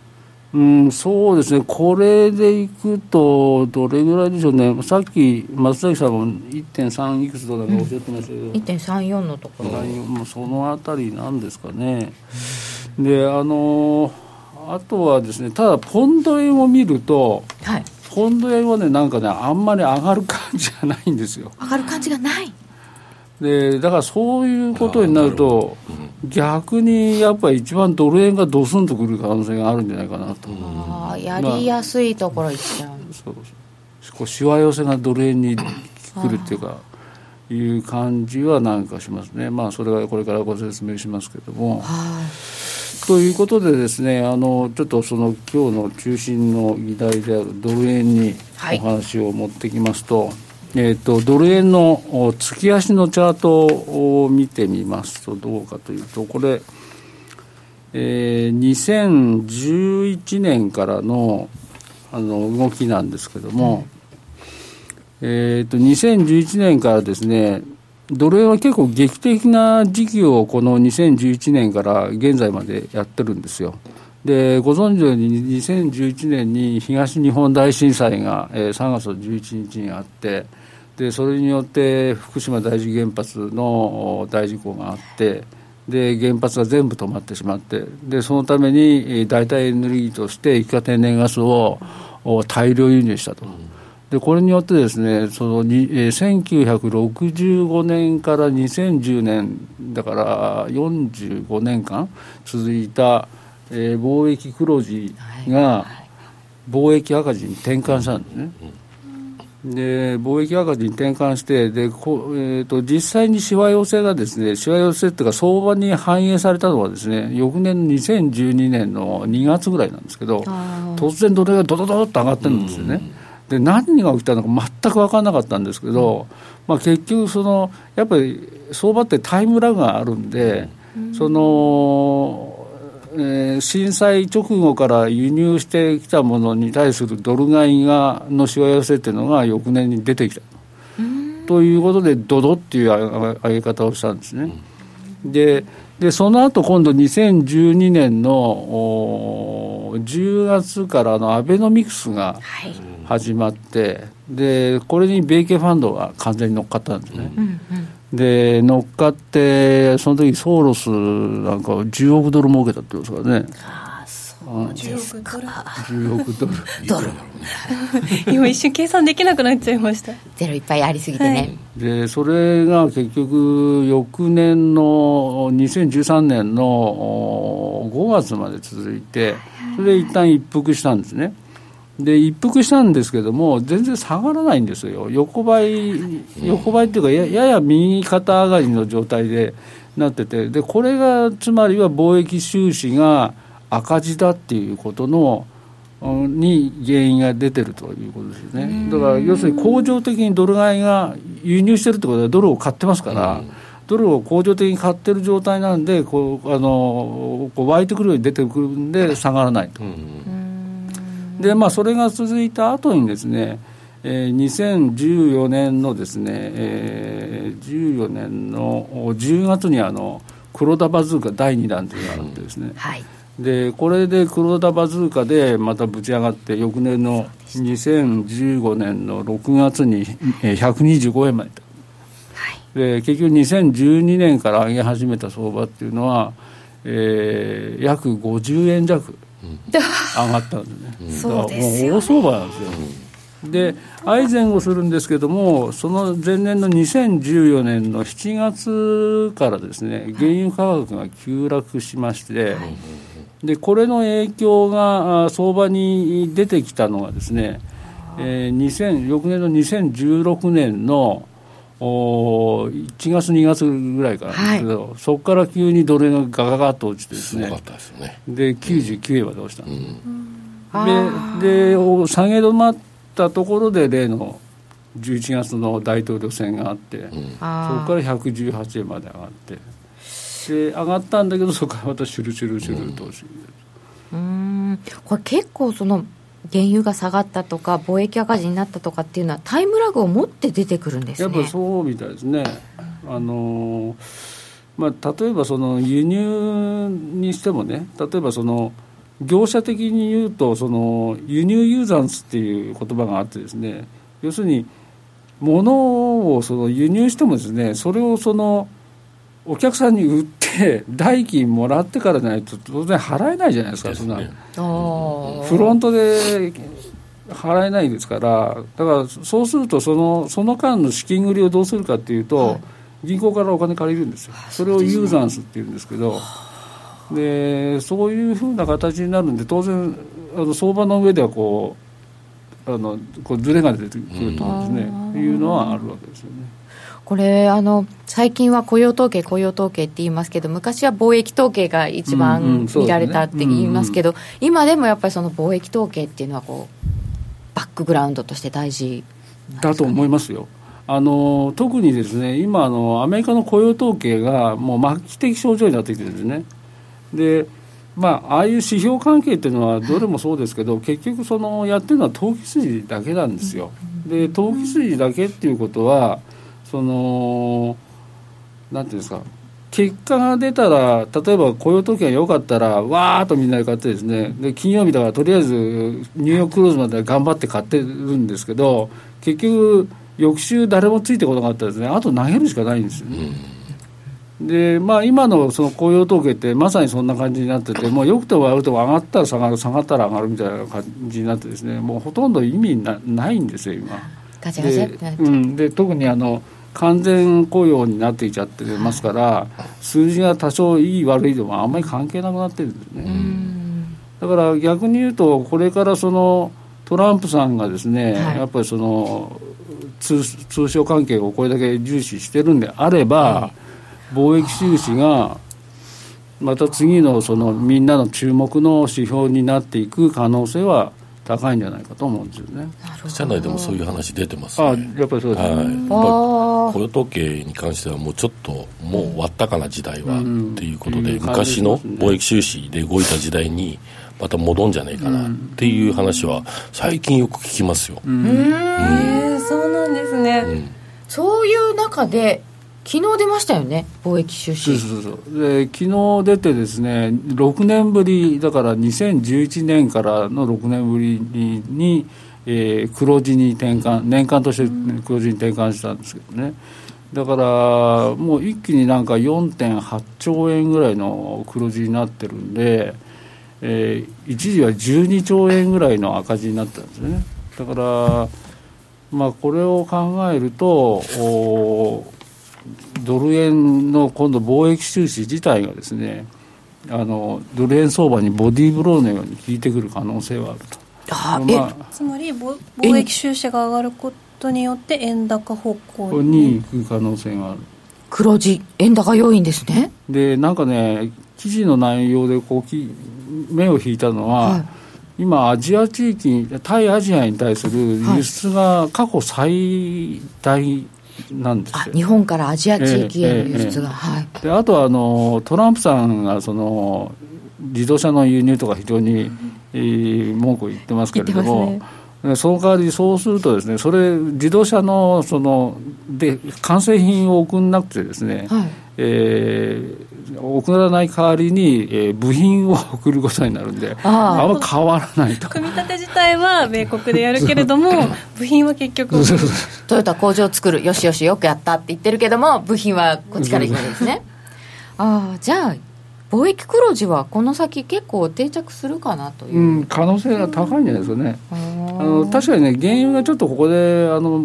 うん、そうですね、これでいくと、どれぐらいでしょうね、さっき松崎さんも1.3いくつとかおっしゃってましたけど、うん、1.34のところ、もうそのあたりなんですかね。であのーあとはですね、ただ、ポンド円を見ると、はい、ポンド円はね、なんかね、あんまり上がる感じがないんですよ。上がる感じがないでだからそういうことになると、逆にやっぱり一番ドル円がドスンとくる可能性があるんじゃないかなと。あやりやすいところいっちゃう、まあ、そうこうしわ寄せがドル円に来るっていうか。いう感じはなんかしますね、まあ、それはこれからご説明しますけれども。はいということでですねあのちょっとその今日の中心の議題であるドル円にお話を持ってきますと、はい、えーと、ドル円の月足のチャートを見てみますとどうかというとこれ、えー、2011年からのあの動きなんですけども、うん、えーと2011年からですねドル円は結構劇的な時期をこの2011年から現在までやってるんですよ。でご存知のように2011年に東日本大震災が、えー、3月11日にあってでそれによって福島第一原発の大事故があってで原発が全部止まってしまってでそのために代替エネルギーとして液化天然ガスを大量輸入したと。でこれによってですねそのに、えー、1965年から2010年だから45年間続いた、えー、貿易黒字が貿易赤字に転換したんですね。で貿易赤字に転換してでこ、えーと、実際にしわ寄せがですねしわ寄せっていうか相場に反映されたのはですね翌年の2012年の2月ぐらいなんですけど突然どれがドドドッと上がってるんですよね。で何が起きたのか全く分からなかったんですけど、まあ、結局その、やっぱり相場ってタイムラグがあるんで、そのえー、震災直後から輸入してきたものに対するドル買いがのしわ寄せっていうのが翌年に出てきた。ということで、ドドっていう上げ方をしたんですね。ででその後今度2012年の10月からのアベノミクスが、はい始まって、でこれに米系ファンドが完全に乗っかったんですね。うんうん、で乗っかってその時ソーロスなんか10億ドル儲けたってことですからね。10億ドル。10億ドル。ドル。今一瞬計算できなくなっちゃいました。ゼロいっぱいありすぎてね、はい、でそれが結局翌年の2013年の5月まで続いてそれで一旦一服したんですねで一服したんですけども、全然下がらないんですよ、横ばい、横ばいっていうかや、やや右肩上がりの状態でなってて、でこれがつまりは貿易収支が赤字だっていうことの、に原因が出てるということですよね、だから要するに恒常的にドル買いが輸入してるってことは、ドルを買ってますから。ドルを恒常的に買ってる状態なんで、こうあのこう湧いてくるように出てくるんで、下がらないと。でまあ、それが続いた後にですね、えー、2014年のですね、えー、14年の10月にあの黒田バズーカ第2弾というのがあってですね、はい、でこれで黒田バズーカでまたぶち上がって翌年の2015年の6月に125円までで結局2012年から上げ始めた相場っていうのは、えー、約50円弱上がったんでね、うん、そうですよ、ね、大相場なんですよ、うん、で愛前後するんですけどもその前年の2014年の7月からですね原油価格が急落しまして、はい、でこれの影響が相場に出てきたのがですね、えー、2000翌年の2016年のお1月、2月ぐらいからですけど、はい、そこから急にドル円がガガガッと落ちてですね、ですね。で99円まで落ちた、うん、でで下げ止まったところで例の11月の大統領選があって、うん、そこから118円まで上がってで上がったんだけどそこからまたシュルシュルシュルと、うん、これ結構その原油が下がったとか貿易赤字になったとかっていうのはタイムラグを持って出てくるんですね。やっぱそうみたいですね。あのまあ、例えばその輸入にしてもね例えばその業者的に言うとその輸入ユーザンスっていう言葉があってですね要するに物をその輸入してもですねそれをそのお客さんに売って代金もらってからじゃないと当然払えないじゃないですか、そんなフロントで払えないですからだからそうするとそのその間の資金繰りをどうするかっていうと、はい、銀行からお金借りるんですよ。それをユーザンスっていうんですけど。でそういうふうな形になるんで当然あの相場の上ではこうあのこうずれが出てくるとですね、いうのはあるわけですよね。これあの最近は雇用統計雇用統計って言いますけど昔は貿易統計が一番見られたって言いますけど、うんうんねうんうん、今でもやっぱりその貿易統計っていうのはこうバックグラウンドとして大事、ね、だと思いますよ。あの特にですね今あのアメリカの雇用統計がもう末期的症状になってきてるんですね。でまあ、ああいう指標関係っていうのはどれもそうですけど、結局そのやってるのは投機筋だけなんですよ。で投機筋だけっていうことはそのなんていうんですか結果が出たら例えば雇用統計が良かったらわーっとみんなで買ってですねで金曜日だからとりあえずニューヨーククローズまで頑張って買ってるんですけど結局翌週誰もついてこなかったらですねあと投げるしかないんですよね。でまあ、今のその雇用統計ってまさにそんな感じになっててもうよくても悪くても上がったら下がる下がったら上がるみたいな感じになってですねもうほとんど意味なないんですよ今。ガチガチで,、うん、で特にあの完全雇用になってきちゃってますから、数字が多少いい悪いでもあんまり関係なくなってるんですね。だから逆に言うと、これからそのトランプさんがですね、はい、やっぱりその通通商関係をこれだけ重視してるんであれば、はい、貿易収支がまた次のそのみんなの注目の指標になっていく可能性は高いんじゃないかと思うんですよね。社内でもそういう話出てます、ね、あやっぱりそうですね。はい、雇用統計に関してはもうちょっともう終わったかな時代は、っていうことで、昔の貿易収支で動いた時代にまた戻んじゃないかなっていう話は最近よく聞きますよ。うん、うん、そうなんですね。うん、そういう中で昨日出ましたよね、貿易収支。そうそうそうで昨日出てですね、6年ぶり、だから2011年からの6年ぶりに、にえー、黒字に転換、年間として黒字に転換したんですけどね。だからもう一気になんか4.8兆円ぐらいの黒字になってるんで、えー、一時は12兆円ぐらいの赤字になったんですね。だから、まあ、これを考えると、ドル円の今度、貿易収支自体がですねあのドル円相場にボディーブローのように効いてくる可能性はあると。あ、まあ、つまり貿易収支が上がることによって円高方向に行く可能性がある。黒字円高要因ですね。でなんかね記事の内容でこうき目を引いたのは、はい、今アジア地域対アジアに対する輸出が過去最大なんです日本からアジア地域への輸出が、はい、であとはあのトランプさんがその自動車の輸入とか非常に、えー、文句を言ってますけれども、その代わりそうするとですねそれ自動車のそので完成品を送んなくてですね、はい、えー、送らない代わりに、えー、部品を送ることになるんであんま変わらないと。組み立て自体は米国でやるけれども部品は結局トヨタ工場作るよしよしよくやったって言ってるけども部品はこっちから行くんですね。(laughs) ああじゃあ貿易黒字はこの先結構定着するかなという、うん、可能性が高いんじゃないですかね、あの確かにね原油がちょっとここであの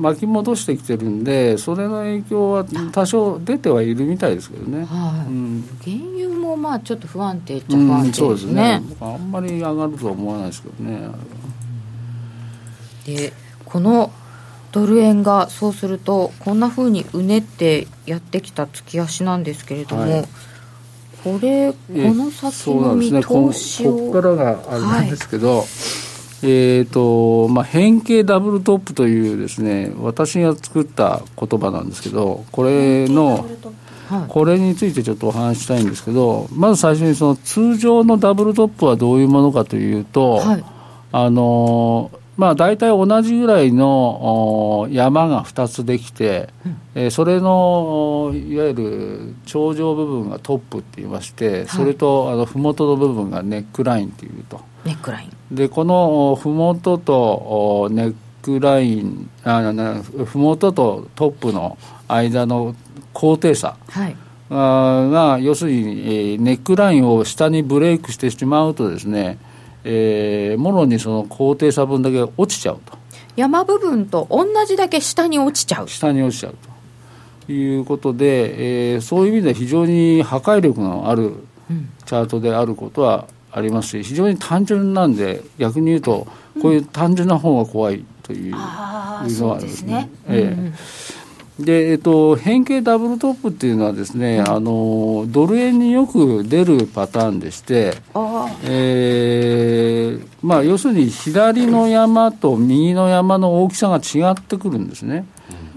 巻き戻してきてるんでそれの影響は多少出てはいるみたいですけどね、はい、うん、原油もまあちょっと不安定っちゃ不安定ですね、うん、そうですね。あんまり上がるとは思わないですけどね。でこのドル円がそうするとこんなふうにうねってやってきた月足なんですけれども、はい。これ、この先の見通しを、ね、ここからがあれなんですけど、はい、えーとまあ、変形ダブルトップというですね私が作った言葉なんですけどこれのこれについてちょっとお話したいんですけどまず最初にその通常のダブルトップはどういうものかというと、はい、あのまあ、大体同じぐらいの山が2つできて、うん、それのいわゆる頂上部分がトップって言いまして、はい、それとあの麓の部分がネックラインっていうと。ネックライン。でこの麓とネックラインあ麓とトップの間の高低差、はい。が要するに、ネックラインを下にブレイクしてしまうとですねえー、もろにその高低差分だけ落ちちゃうと。山部分と同じだけ下に落ちちゃう。下に落ちちゃうということで、えー、そういう意味で非常に破壊力のあるチャートであることはありますし非常に単純なんで逆に言うとこういう単純な方が怖いというのはですね。えーで、えっと、変形ダブルトップっていうのはですね、あのドル円によく出るパターンでして、えーまあ、要するに左の山と右の山の大きさが違ってくるんですね。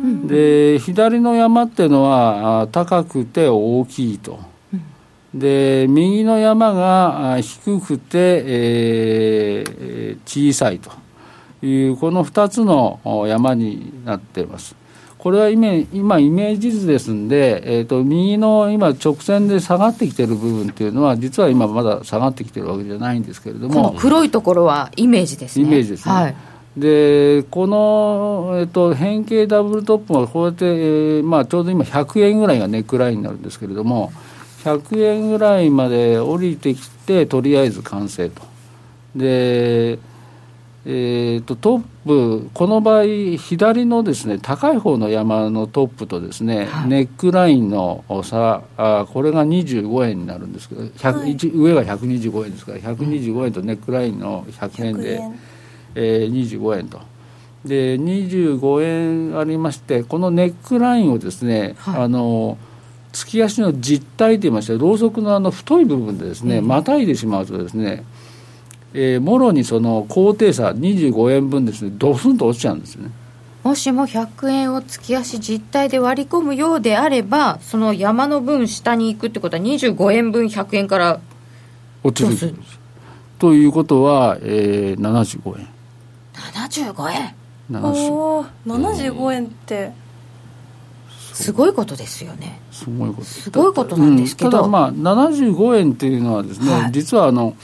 うん、で左の山っていうのは高くて大きいと。で右の山が低くて、えー、小さいというこの2つの山になっています。これは今、今イメージ図ですんで、えーと、右の今、直線で下がってきてる部分っていうのは、実は今、まだ下がってきてるわけじゃないんですけれども、黒いところはイメージですね。イメージですね。はいでこの、えっと、変形ダブルトップはこうやって、えーまあ、ちょうど今100円ぐらいがネックラインになるんですけれども100円ぐらいまで降りてきてとりあえず完成と。でえーと、トップ、この場合、左のですね高い方の山のトップとですね、はい、ネックラインの差あ、これが25円になるんですけど、はい、上が125円ですから、125円とネックラインの100円で、円。えー、25円と。で25円ありまして、このネックラインをですね、はい、あの月足の実体といいまして、ろうそくのあの太い部分でですね、またいでしまうとですね、えー、もろにその高低差25円分ですねドスンと落ちちゃうんですね。もしも100円を月足実態で割り込むようであればその山の分下に行くってことは25円分100円から落ちるんです。ということは、えー、75円。75円。お75円ってすごいことですよね。すごいこと。すごいことなんですけど、うん、ただまあ75円っていうのはですね、はい、実はあの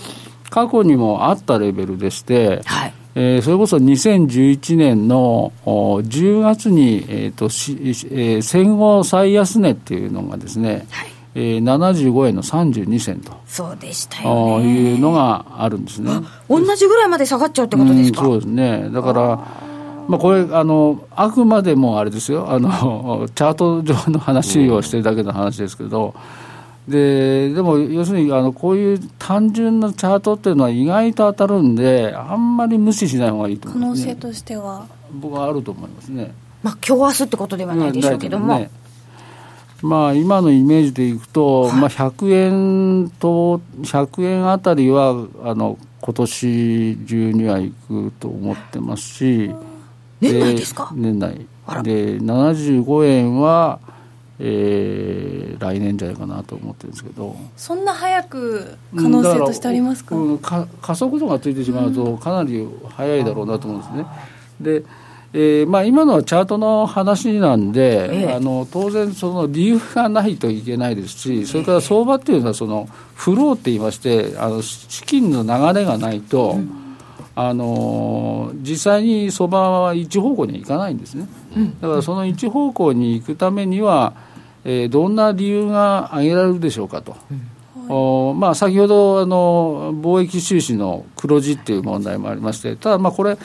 過去にもあったレベルでして、はい。えー、それこそ2011年の10月に、えーとしえー、戦後最安値っていうのがですね、はい。えー、75円の32銭と。そうでしたよ、ね、いうのがあるんですね。同じぐらいまで下がっちゃうってことですか、うん、そうですね。だからまあ、これあのあくまでもあれですよ。あの (laughs) チャート上の話をしてるだけの話ですけど、ででも要するにあのこういう単純なチャートっていうのは意外と当たるんであんまり無視しない方がいいと思います、ね、可能性としては。僕はあると思いますね。まあ今日明日ってことではないでしょうけども、ね、まあ今のイメージでいくと、はい、まあ100円と100円あたりはあの今年中にはいくと思ってますし年内ですか？年内。で75円はえー、来年じゃないかなと思ってるんですけど。そんな早く可能性としてありますか？うん、か加速度がついてしまうとかなり早いだろうなと思うんですね。でえーまあ、今のはチャートの話なんで、ええ、あの当然、その理由がないといけないですし、それから相場っていうのはその、フローって言いまして、あの資金の流れがないと、うん、あの実際に相場は一方向にはいかないんですね。だからその一方向に行くためには、えー、どんな理由が挙げられるでしょうかと。おまあ、先ほどあの貿易収支の黒字っていう問題もありまして、ただ、まあ、これ、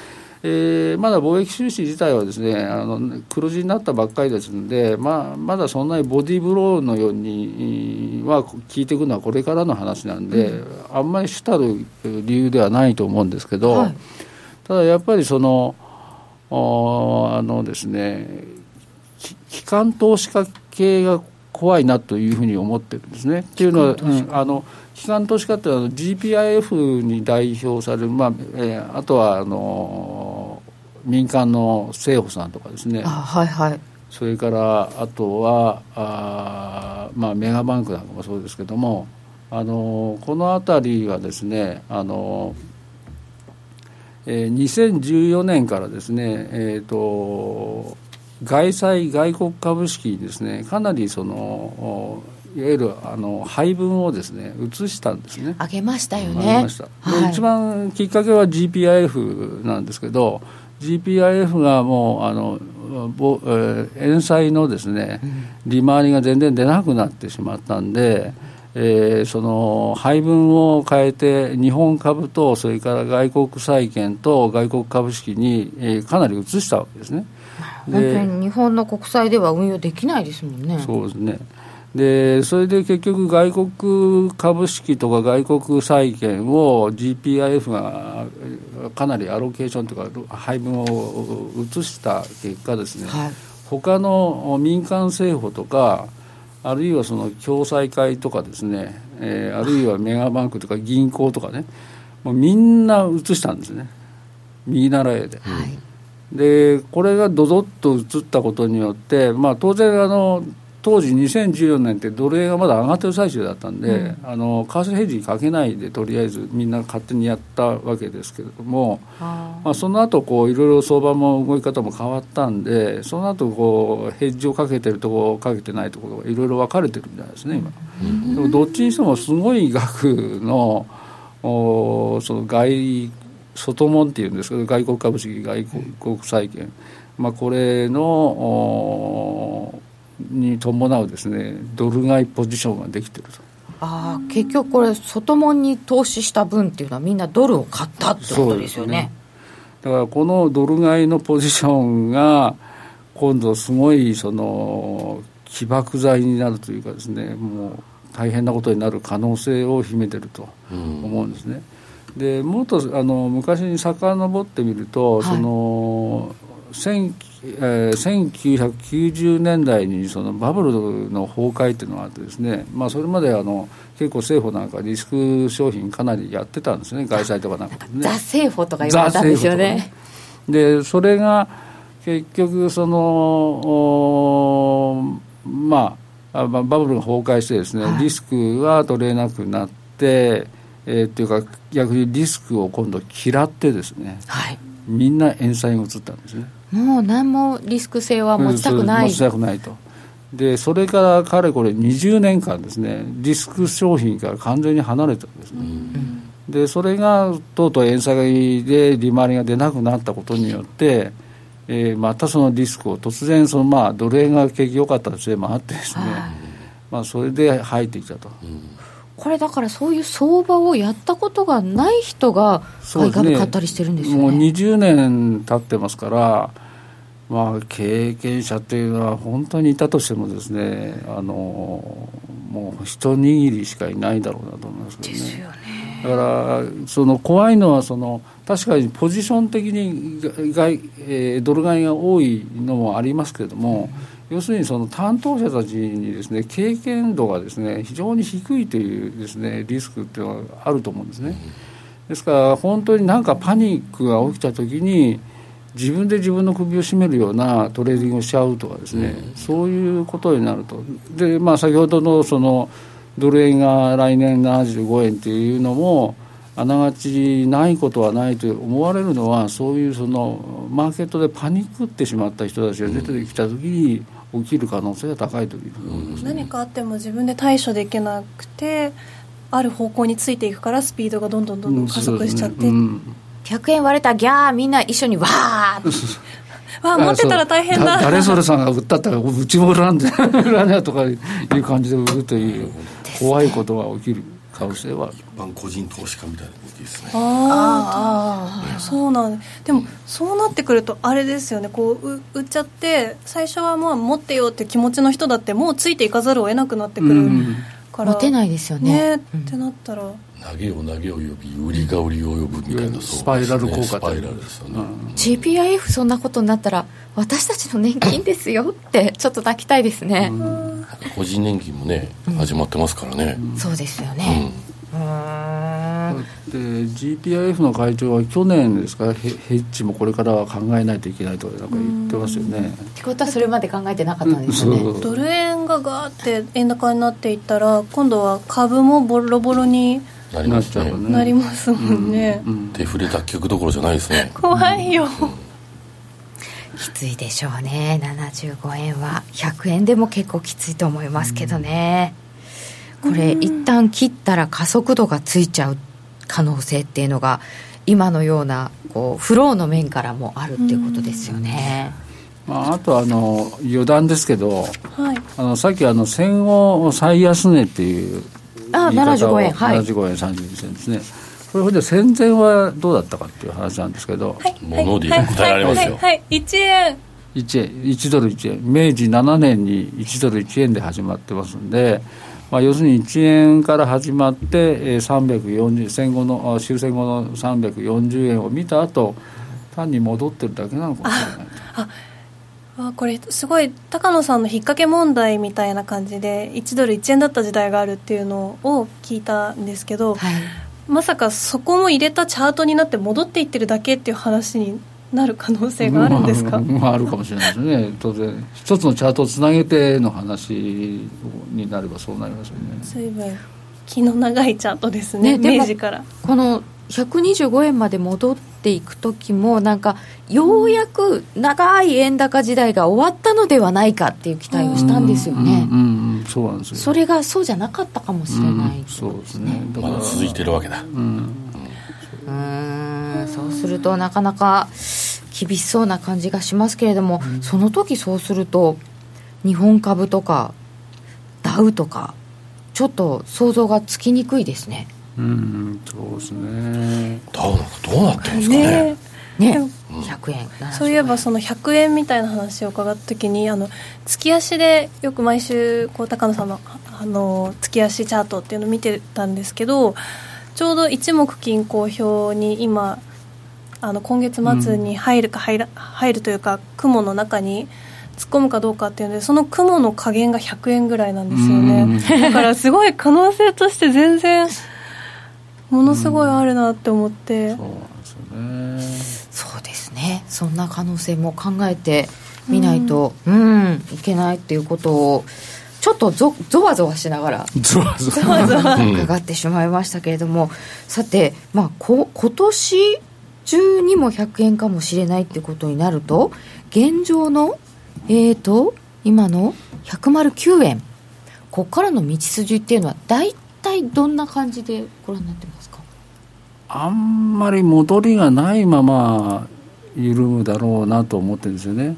えー、まだ貿易収支自体はですねあの黒字になったばっかりですので、まあ、まだそんなにボディーブローのようには聞いていくのはこれからの話なんで、うん、あんまり主たる理由ではないと思うんですけど、はい、ただやっぱりそのあのですね機関投資家系が怖いなというふうに思ってるんですね。っていうのは、うん、あの機関投資家っていうのは GPIF に代表される、まあえー、あとはあの民間の政府さんとかですね。はいはい。それからあとはあ、まあ、メガバンクなんかもそうですけどもあのこの辺りはですねあの、えー、2014年からですね、えーと外債外国株式にですねかなりそのいわゆるあの配分をですね移したんですね上げましたよねました、はい、一番きっかけは GPIF なんですけど GPIF がもうあのぼ、えー、円債のですね利回りが全然出なくなってしまったんで、えー、その配分を変えて日本株とそれから外国債券と外国株式に、えー、かなり移したわけですね。本当に日本の国債では運用できないですもんね。そうですねでそれで結局、外国株式とか外国債券を GPIF がかなりアロケーションというか、配分を移した結果ですね、はい、他の民間政府とか、あるいはその共済会とかですね、えー、あるいはメガバンクとか銀行とかね、もうみんな移したんですね、右習えで。はい。でこれがどどっと移ったことによって、まあ、当然あの当時2014年ってドル円がまだ上がってる最中だったんで、うん、あの為替ヘッジかけないでとりあえずみんな勝手にやったわけですけれどもまあ、その後こういろいろ相場も動き方も変わったんでその後こうヘッジをかけてるところかけてないところがいろいろ分かれてるんじゃないですね今、うん、でもどっちにしてもすごい額のおその外外門っていうんですけど外国株式外国債券、まあ、これのに伴うですねドル買いポジションができてると。あ結局これ外門に投資した分っていうのはみんなドルを買ったってことですよね、ね、だからこのドル買いのポジションが今度すごいその起爆剤になるというかですねもう大変なことになる可能性を秘めてると思うんですね。うんでもっとあの昔に遡ってみると、はい、そのえー、1990年代にそのバブルの崩壊っていうのがあってですね、まあ、それまであの結構政府なんかリスク商品かなりやってたんですね外債とかなんか、ね、ザ政府とか言われたんですよね。でそれが結局そのまあバブルが崩壊してですね、はい、リスクは取れなくなってえー、っていうか逆にリスクを今度嫌ってですね、はい、みんな円債に移ったんですね。もう何もリスク性は持ちたくない。持ちたくないと。でそれからかれこれ20年間ですねリスク商品から完全に離れたんですね、うん、でそれがとうとう円債で利回りが出なくなったことによってえー、またそのリスクを突然その、まあ、ドル円が景気良かったせいもあってですね、はい、まあ、それで入ってきたと、うんこれだからそういう相場をやったことがない人が買い株買ったりしてるんですよね、ね、もう20年経ってますからまあ経験者っていうのは本当にいたとしてもですねあのもう一握りしかいないだろうなと思いますけどね。だからその怖いのはその確かにポジション的に外、えー、ドル買いが多いのもありますけれども、要するにその担当者たちにですね経験度がですね非常に低いというですねリスクっていうのがあると思うんですね。ですから本当になんかパニックが起きた時に自分で自分の首を絞めるようなトレーディングをしちゃうとかですね、そういうことになると。でまあ先ほどのそのドル円が来年75円っていうのもあながちないことはないと思われるのはそういうそのマーケットでパニックってしまった人たちが出てきた時に起きる可能性が高いというふうに思います、ね、何かあっても自分で対処できなくてある方向についていくからスピードがどんどんどんどん加速しちゃって、うん。ねうん、100円割れたギャーみんな一緒にわーわ (laughs) 持ってたら大変だ。誰それさんが売ったったらうちも売らんで売らねとかいう感じで売るという怖いことが起きる可能性は。一般個人投資家みたいな動きですね。ああそうなんでもそうなってくるとあれですよね。こう売っちゃって最初はまあ持ってよって気持ちの人だってもうついていかざるを得なくなってくるから、持てないですよね。ね、ってなったら投げを投げを呼び売りが売りを呼ぶみたいな、スパイラル効果スパイラルですよね、GPIF そんなことになったら私たちの年金ですよってちょっと泣きたいですね、個人年金もね、始まってますからね、そうですよね、で GPIF の会長は去年ですからヘッジもこれからは考えないといけないとかなんか言ってますよね。ってことはそれまで考えてなかったんですよね。ドル円がガーって円高になっていったら今度は株もボロボロになりますね。なりますもんね、うん。うん、デフレ脱却どころじゃないですね。怖いよ、きついでしょうね。75円は。100円でも結構きついと思いますけどね、これ一旦切ったら加速度がついちゃう可能性っていうのが今のようなこうフローの面からもあるっていうことですよね。まあ、あとあの余談ですけど、はい、あのさっきあの戦後最安値っていうあ75円はい。75円32銭ですね。これほんで戦前はどうだったかっていう話なんですけど、はい、物で答えられますよ、はい、はい、1円。1円1ドル1円。明治7年に1ドル1円で始まってますんで、まあ、要するに1円から始まって、え340戦後の終戦後の340円を見た後単に戻ってるだけなのかもしれない。ああこれすごい高野さんの引っ掛け問題みたいな感じで1ドル1円だった時代があるっていうのを聞いたんですけど、はい、まさかそこも入れたチャートになって戻っていってるだけっていう話になる可能性があるんですか、(laughs) まあ、あるかもしれないですね。(laughs) 当然。一つのチャートをつなげての話になればそうなりますよね。随分気の長いチャートですねね明治から。この125円まで戻っていく時もなんかようやく長い円高時代が終わったのではないかっていう期待をしたんですよね、うんうんうん、そうなんですよそれがそうじゃなかったかもしれない、ね、そうですねまだ続いてるわけだうんそうするとなかなか厳しそうな感じがしますけれども、その時そうすると日本株とかダウとかちょっと想像がつきにくいですねうんそうですね。どうどうなってるんですかね。ね。ね。100円。そういえばその100円みたいな話を伺った時にあの月足でよく毎週こう高野さんのあの月足チャートっていうのを見てたんですけどちょうど一目均衡表に今あの今月末に入るか入ら、入るというか雲の中に突っ込むかどうかっていうのでその雲の加減が100円ぐらいなんですよね。だからすごい可能性として全然ものすごいあるなって思って、うん、そうなんですよね。そうですね。そんな可能性も考えてみないと、うん、うん、いけないっていうことをちょっとぞぞわぞわしながらぞわぞわ伺ってしまいましたけれども、さて、まあ、こ今年中にも100円かもしれないってことになると現状のえーと今の109円。ここからの道筋っていうのは大体どんな感じでご覧になってますか？あんまり戻りがないまま緩むだろうなと思ってるんですよね。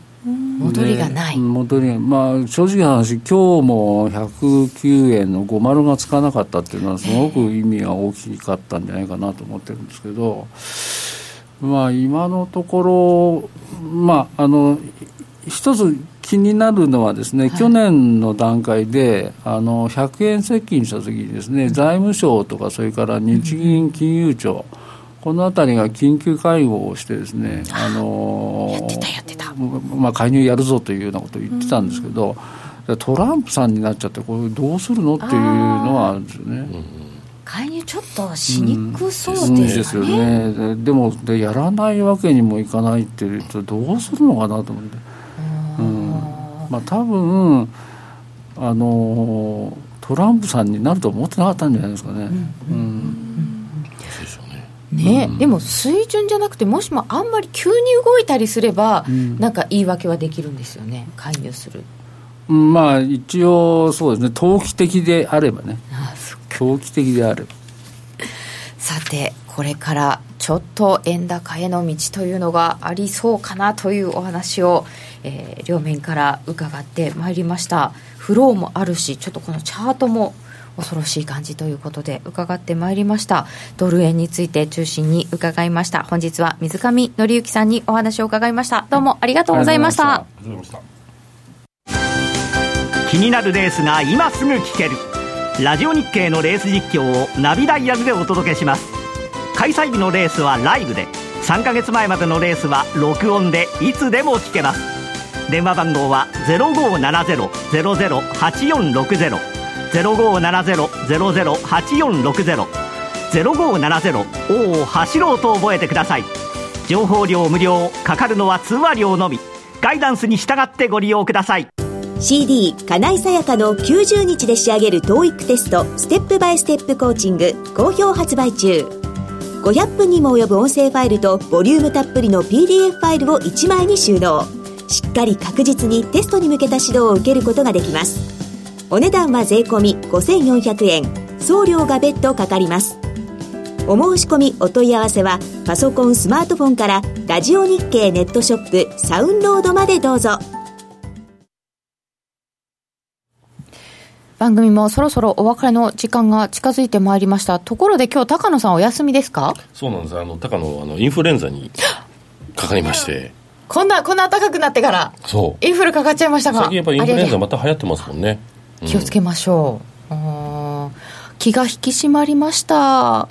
戻りがない戻りまあ正直な話今日も109円の50がつかなかったっていうのはすごく意味が大きかったんじゃないかなと思ってるんですけどまあ今のところまああの一つ気になるのはですね、はい、去年の段階であの100円接近した時にですね、財務省とかそれから日銀金融庁、このあたりが緊急会合をしてですね、あのやってたやってた、まあ、介入やるぞというようなことを言ってたんですけど、トランプさんになっちゃってこれどうするのっていうのはあるんですよね。介入ちょっとしにくそうですよね。うん、ですよね。でもでやらないわけにもいかないっていうとどうするのかなと思って。うん、まあ多分あのトランプさんになると思ってなかったんじゃないですかね。うん。うん。ね、うん、でも水準じゃなくてもしもあんまり急に動いたりすれば、うん、なんか言い訳はできるんですよね。介入する、うん、まあ一応そうですね。投機的であればね。投機的であれば。さてこれからちょっと円高への道というのがありそうかなというお話を、えー、両面から伺ってまいりました。フローもあるしちょっとこのチャートも恐ろしい感じということで伺ってまいりました。ドル円について中心に伺いました。本日は水上紀之さんにお話を伺いました。どうもありがとうございました。気になるレースが今すぐ聞ける。ラジオ日経のレース実況をナビダイヤルでお届けします。開催日のレースはライブで3ヶ月前までのレースは録音でいつでも聞けます。電話番号は0570-008460 0570-008460 0570を走ろうと覚えてください。情報量無料かかるのは通話料のみ。ガイダンスに従ってご利用ください。CD 金井さやかの90日で仕上げる TOEIC テストステップバイステップコーチング好評発売中。500分にも及ぶ音声ファイルとボリュームたっぷりの PDF ファイルを1枚に収納。しっかり確実にテストに向けた指導を受けることができます。お値段は税込5400円。送料が別途かかります。お申し込みお問い合わせはパソコンスマートフォンからラジオ日経ネットショップサウンロードまでどうぞ。番組もそろそろお別れの時間が近づいてまいりました。ところで今日高野さんお休みですか？そうなんです。あの高野あのインフルエンザに (gasps) かかりまして。こんなこんな暖かくなってからそう。インフルかかっちゃいましたが最近やっぱりインフルエンザまた流行ってますもんね。気をつけましょう、うん、気が引き締まりました。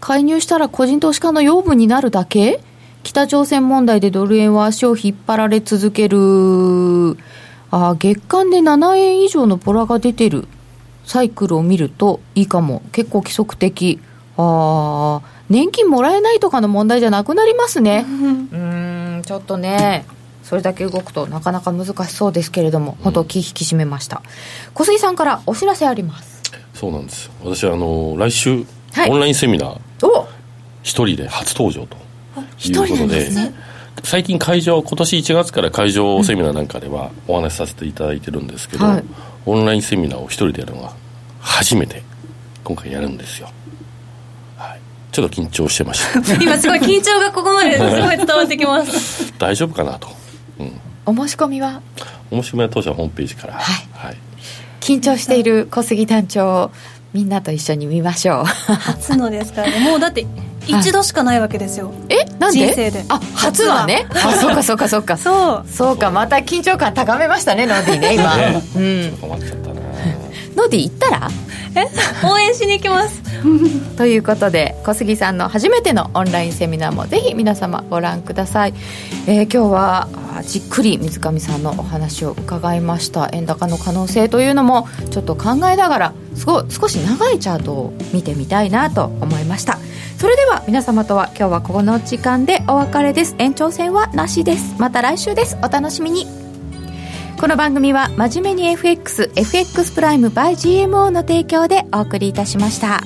介入したら個人投資家の養分になるだけ？北朝鮮問題でドル円は足を引っ張られ続けるあ月間で7円以上のボラが出てる。サイクルを見るといいかも。結構規則的。あ年金もらえないとかの問題じゃなくなりますね。うん。ちょっとねそれだけ動くとなかなか難しそうですけれども、本当気引き締めました。小杉さんからお知らせあります。そうなんです。私あの来週、はい、オンラインセミナーお！一人で初登場ということで、ね、最近会場今年1月から会場セミナーなんかではお話しさせていただいてるんですけど、はい、オンラインセミナーを一人でやるのが初めて今回やるんですよ。ちょっと緊張してました。(laughs) 今すごい緊張がここまで (laughs) すごい伝わってきます。大丈夫かなと。お申し込みは？お申し込みは当社ホームページから、はい、はい、緊張している小杉団長みんなと一緒に見ましょう。初のですからね。(laughs) もうだって一度しかないわけですよ。えなんで？人生で。あ初はね。あそうかそうかそうか。そう。そうかまた緊張感高めましたねノーディーね今、ね、うん。困っちゃったなノーディー行ったら？え？応援しに行きます。(laughs) ということで小杉さんの初めてのオンラインセミナーもぜひ皆様ご覧ください、えー、今日はじっくり水上さんのお話を伺いました。円高の可能性というのもちょっと考えながらすご少し長いチャートを見てみたいなと思いました。それでは皆様とは今日はこの時間でお別れです。延長戦はなしです。また来週です。お楽しみにこの番組は真面目に FXFX プライム by GMO の提供でお送りいたしました。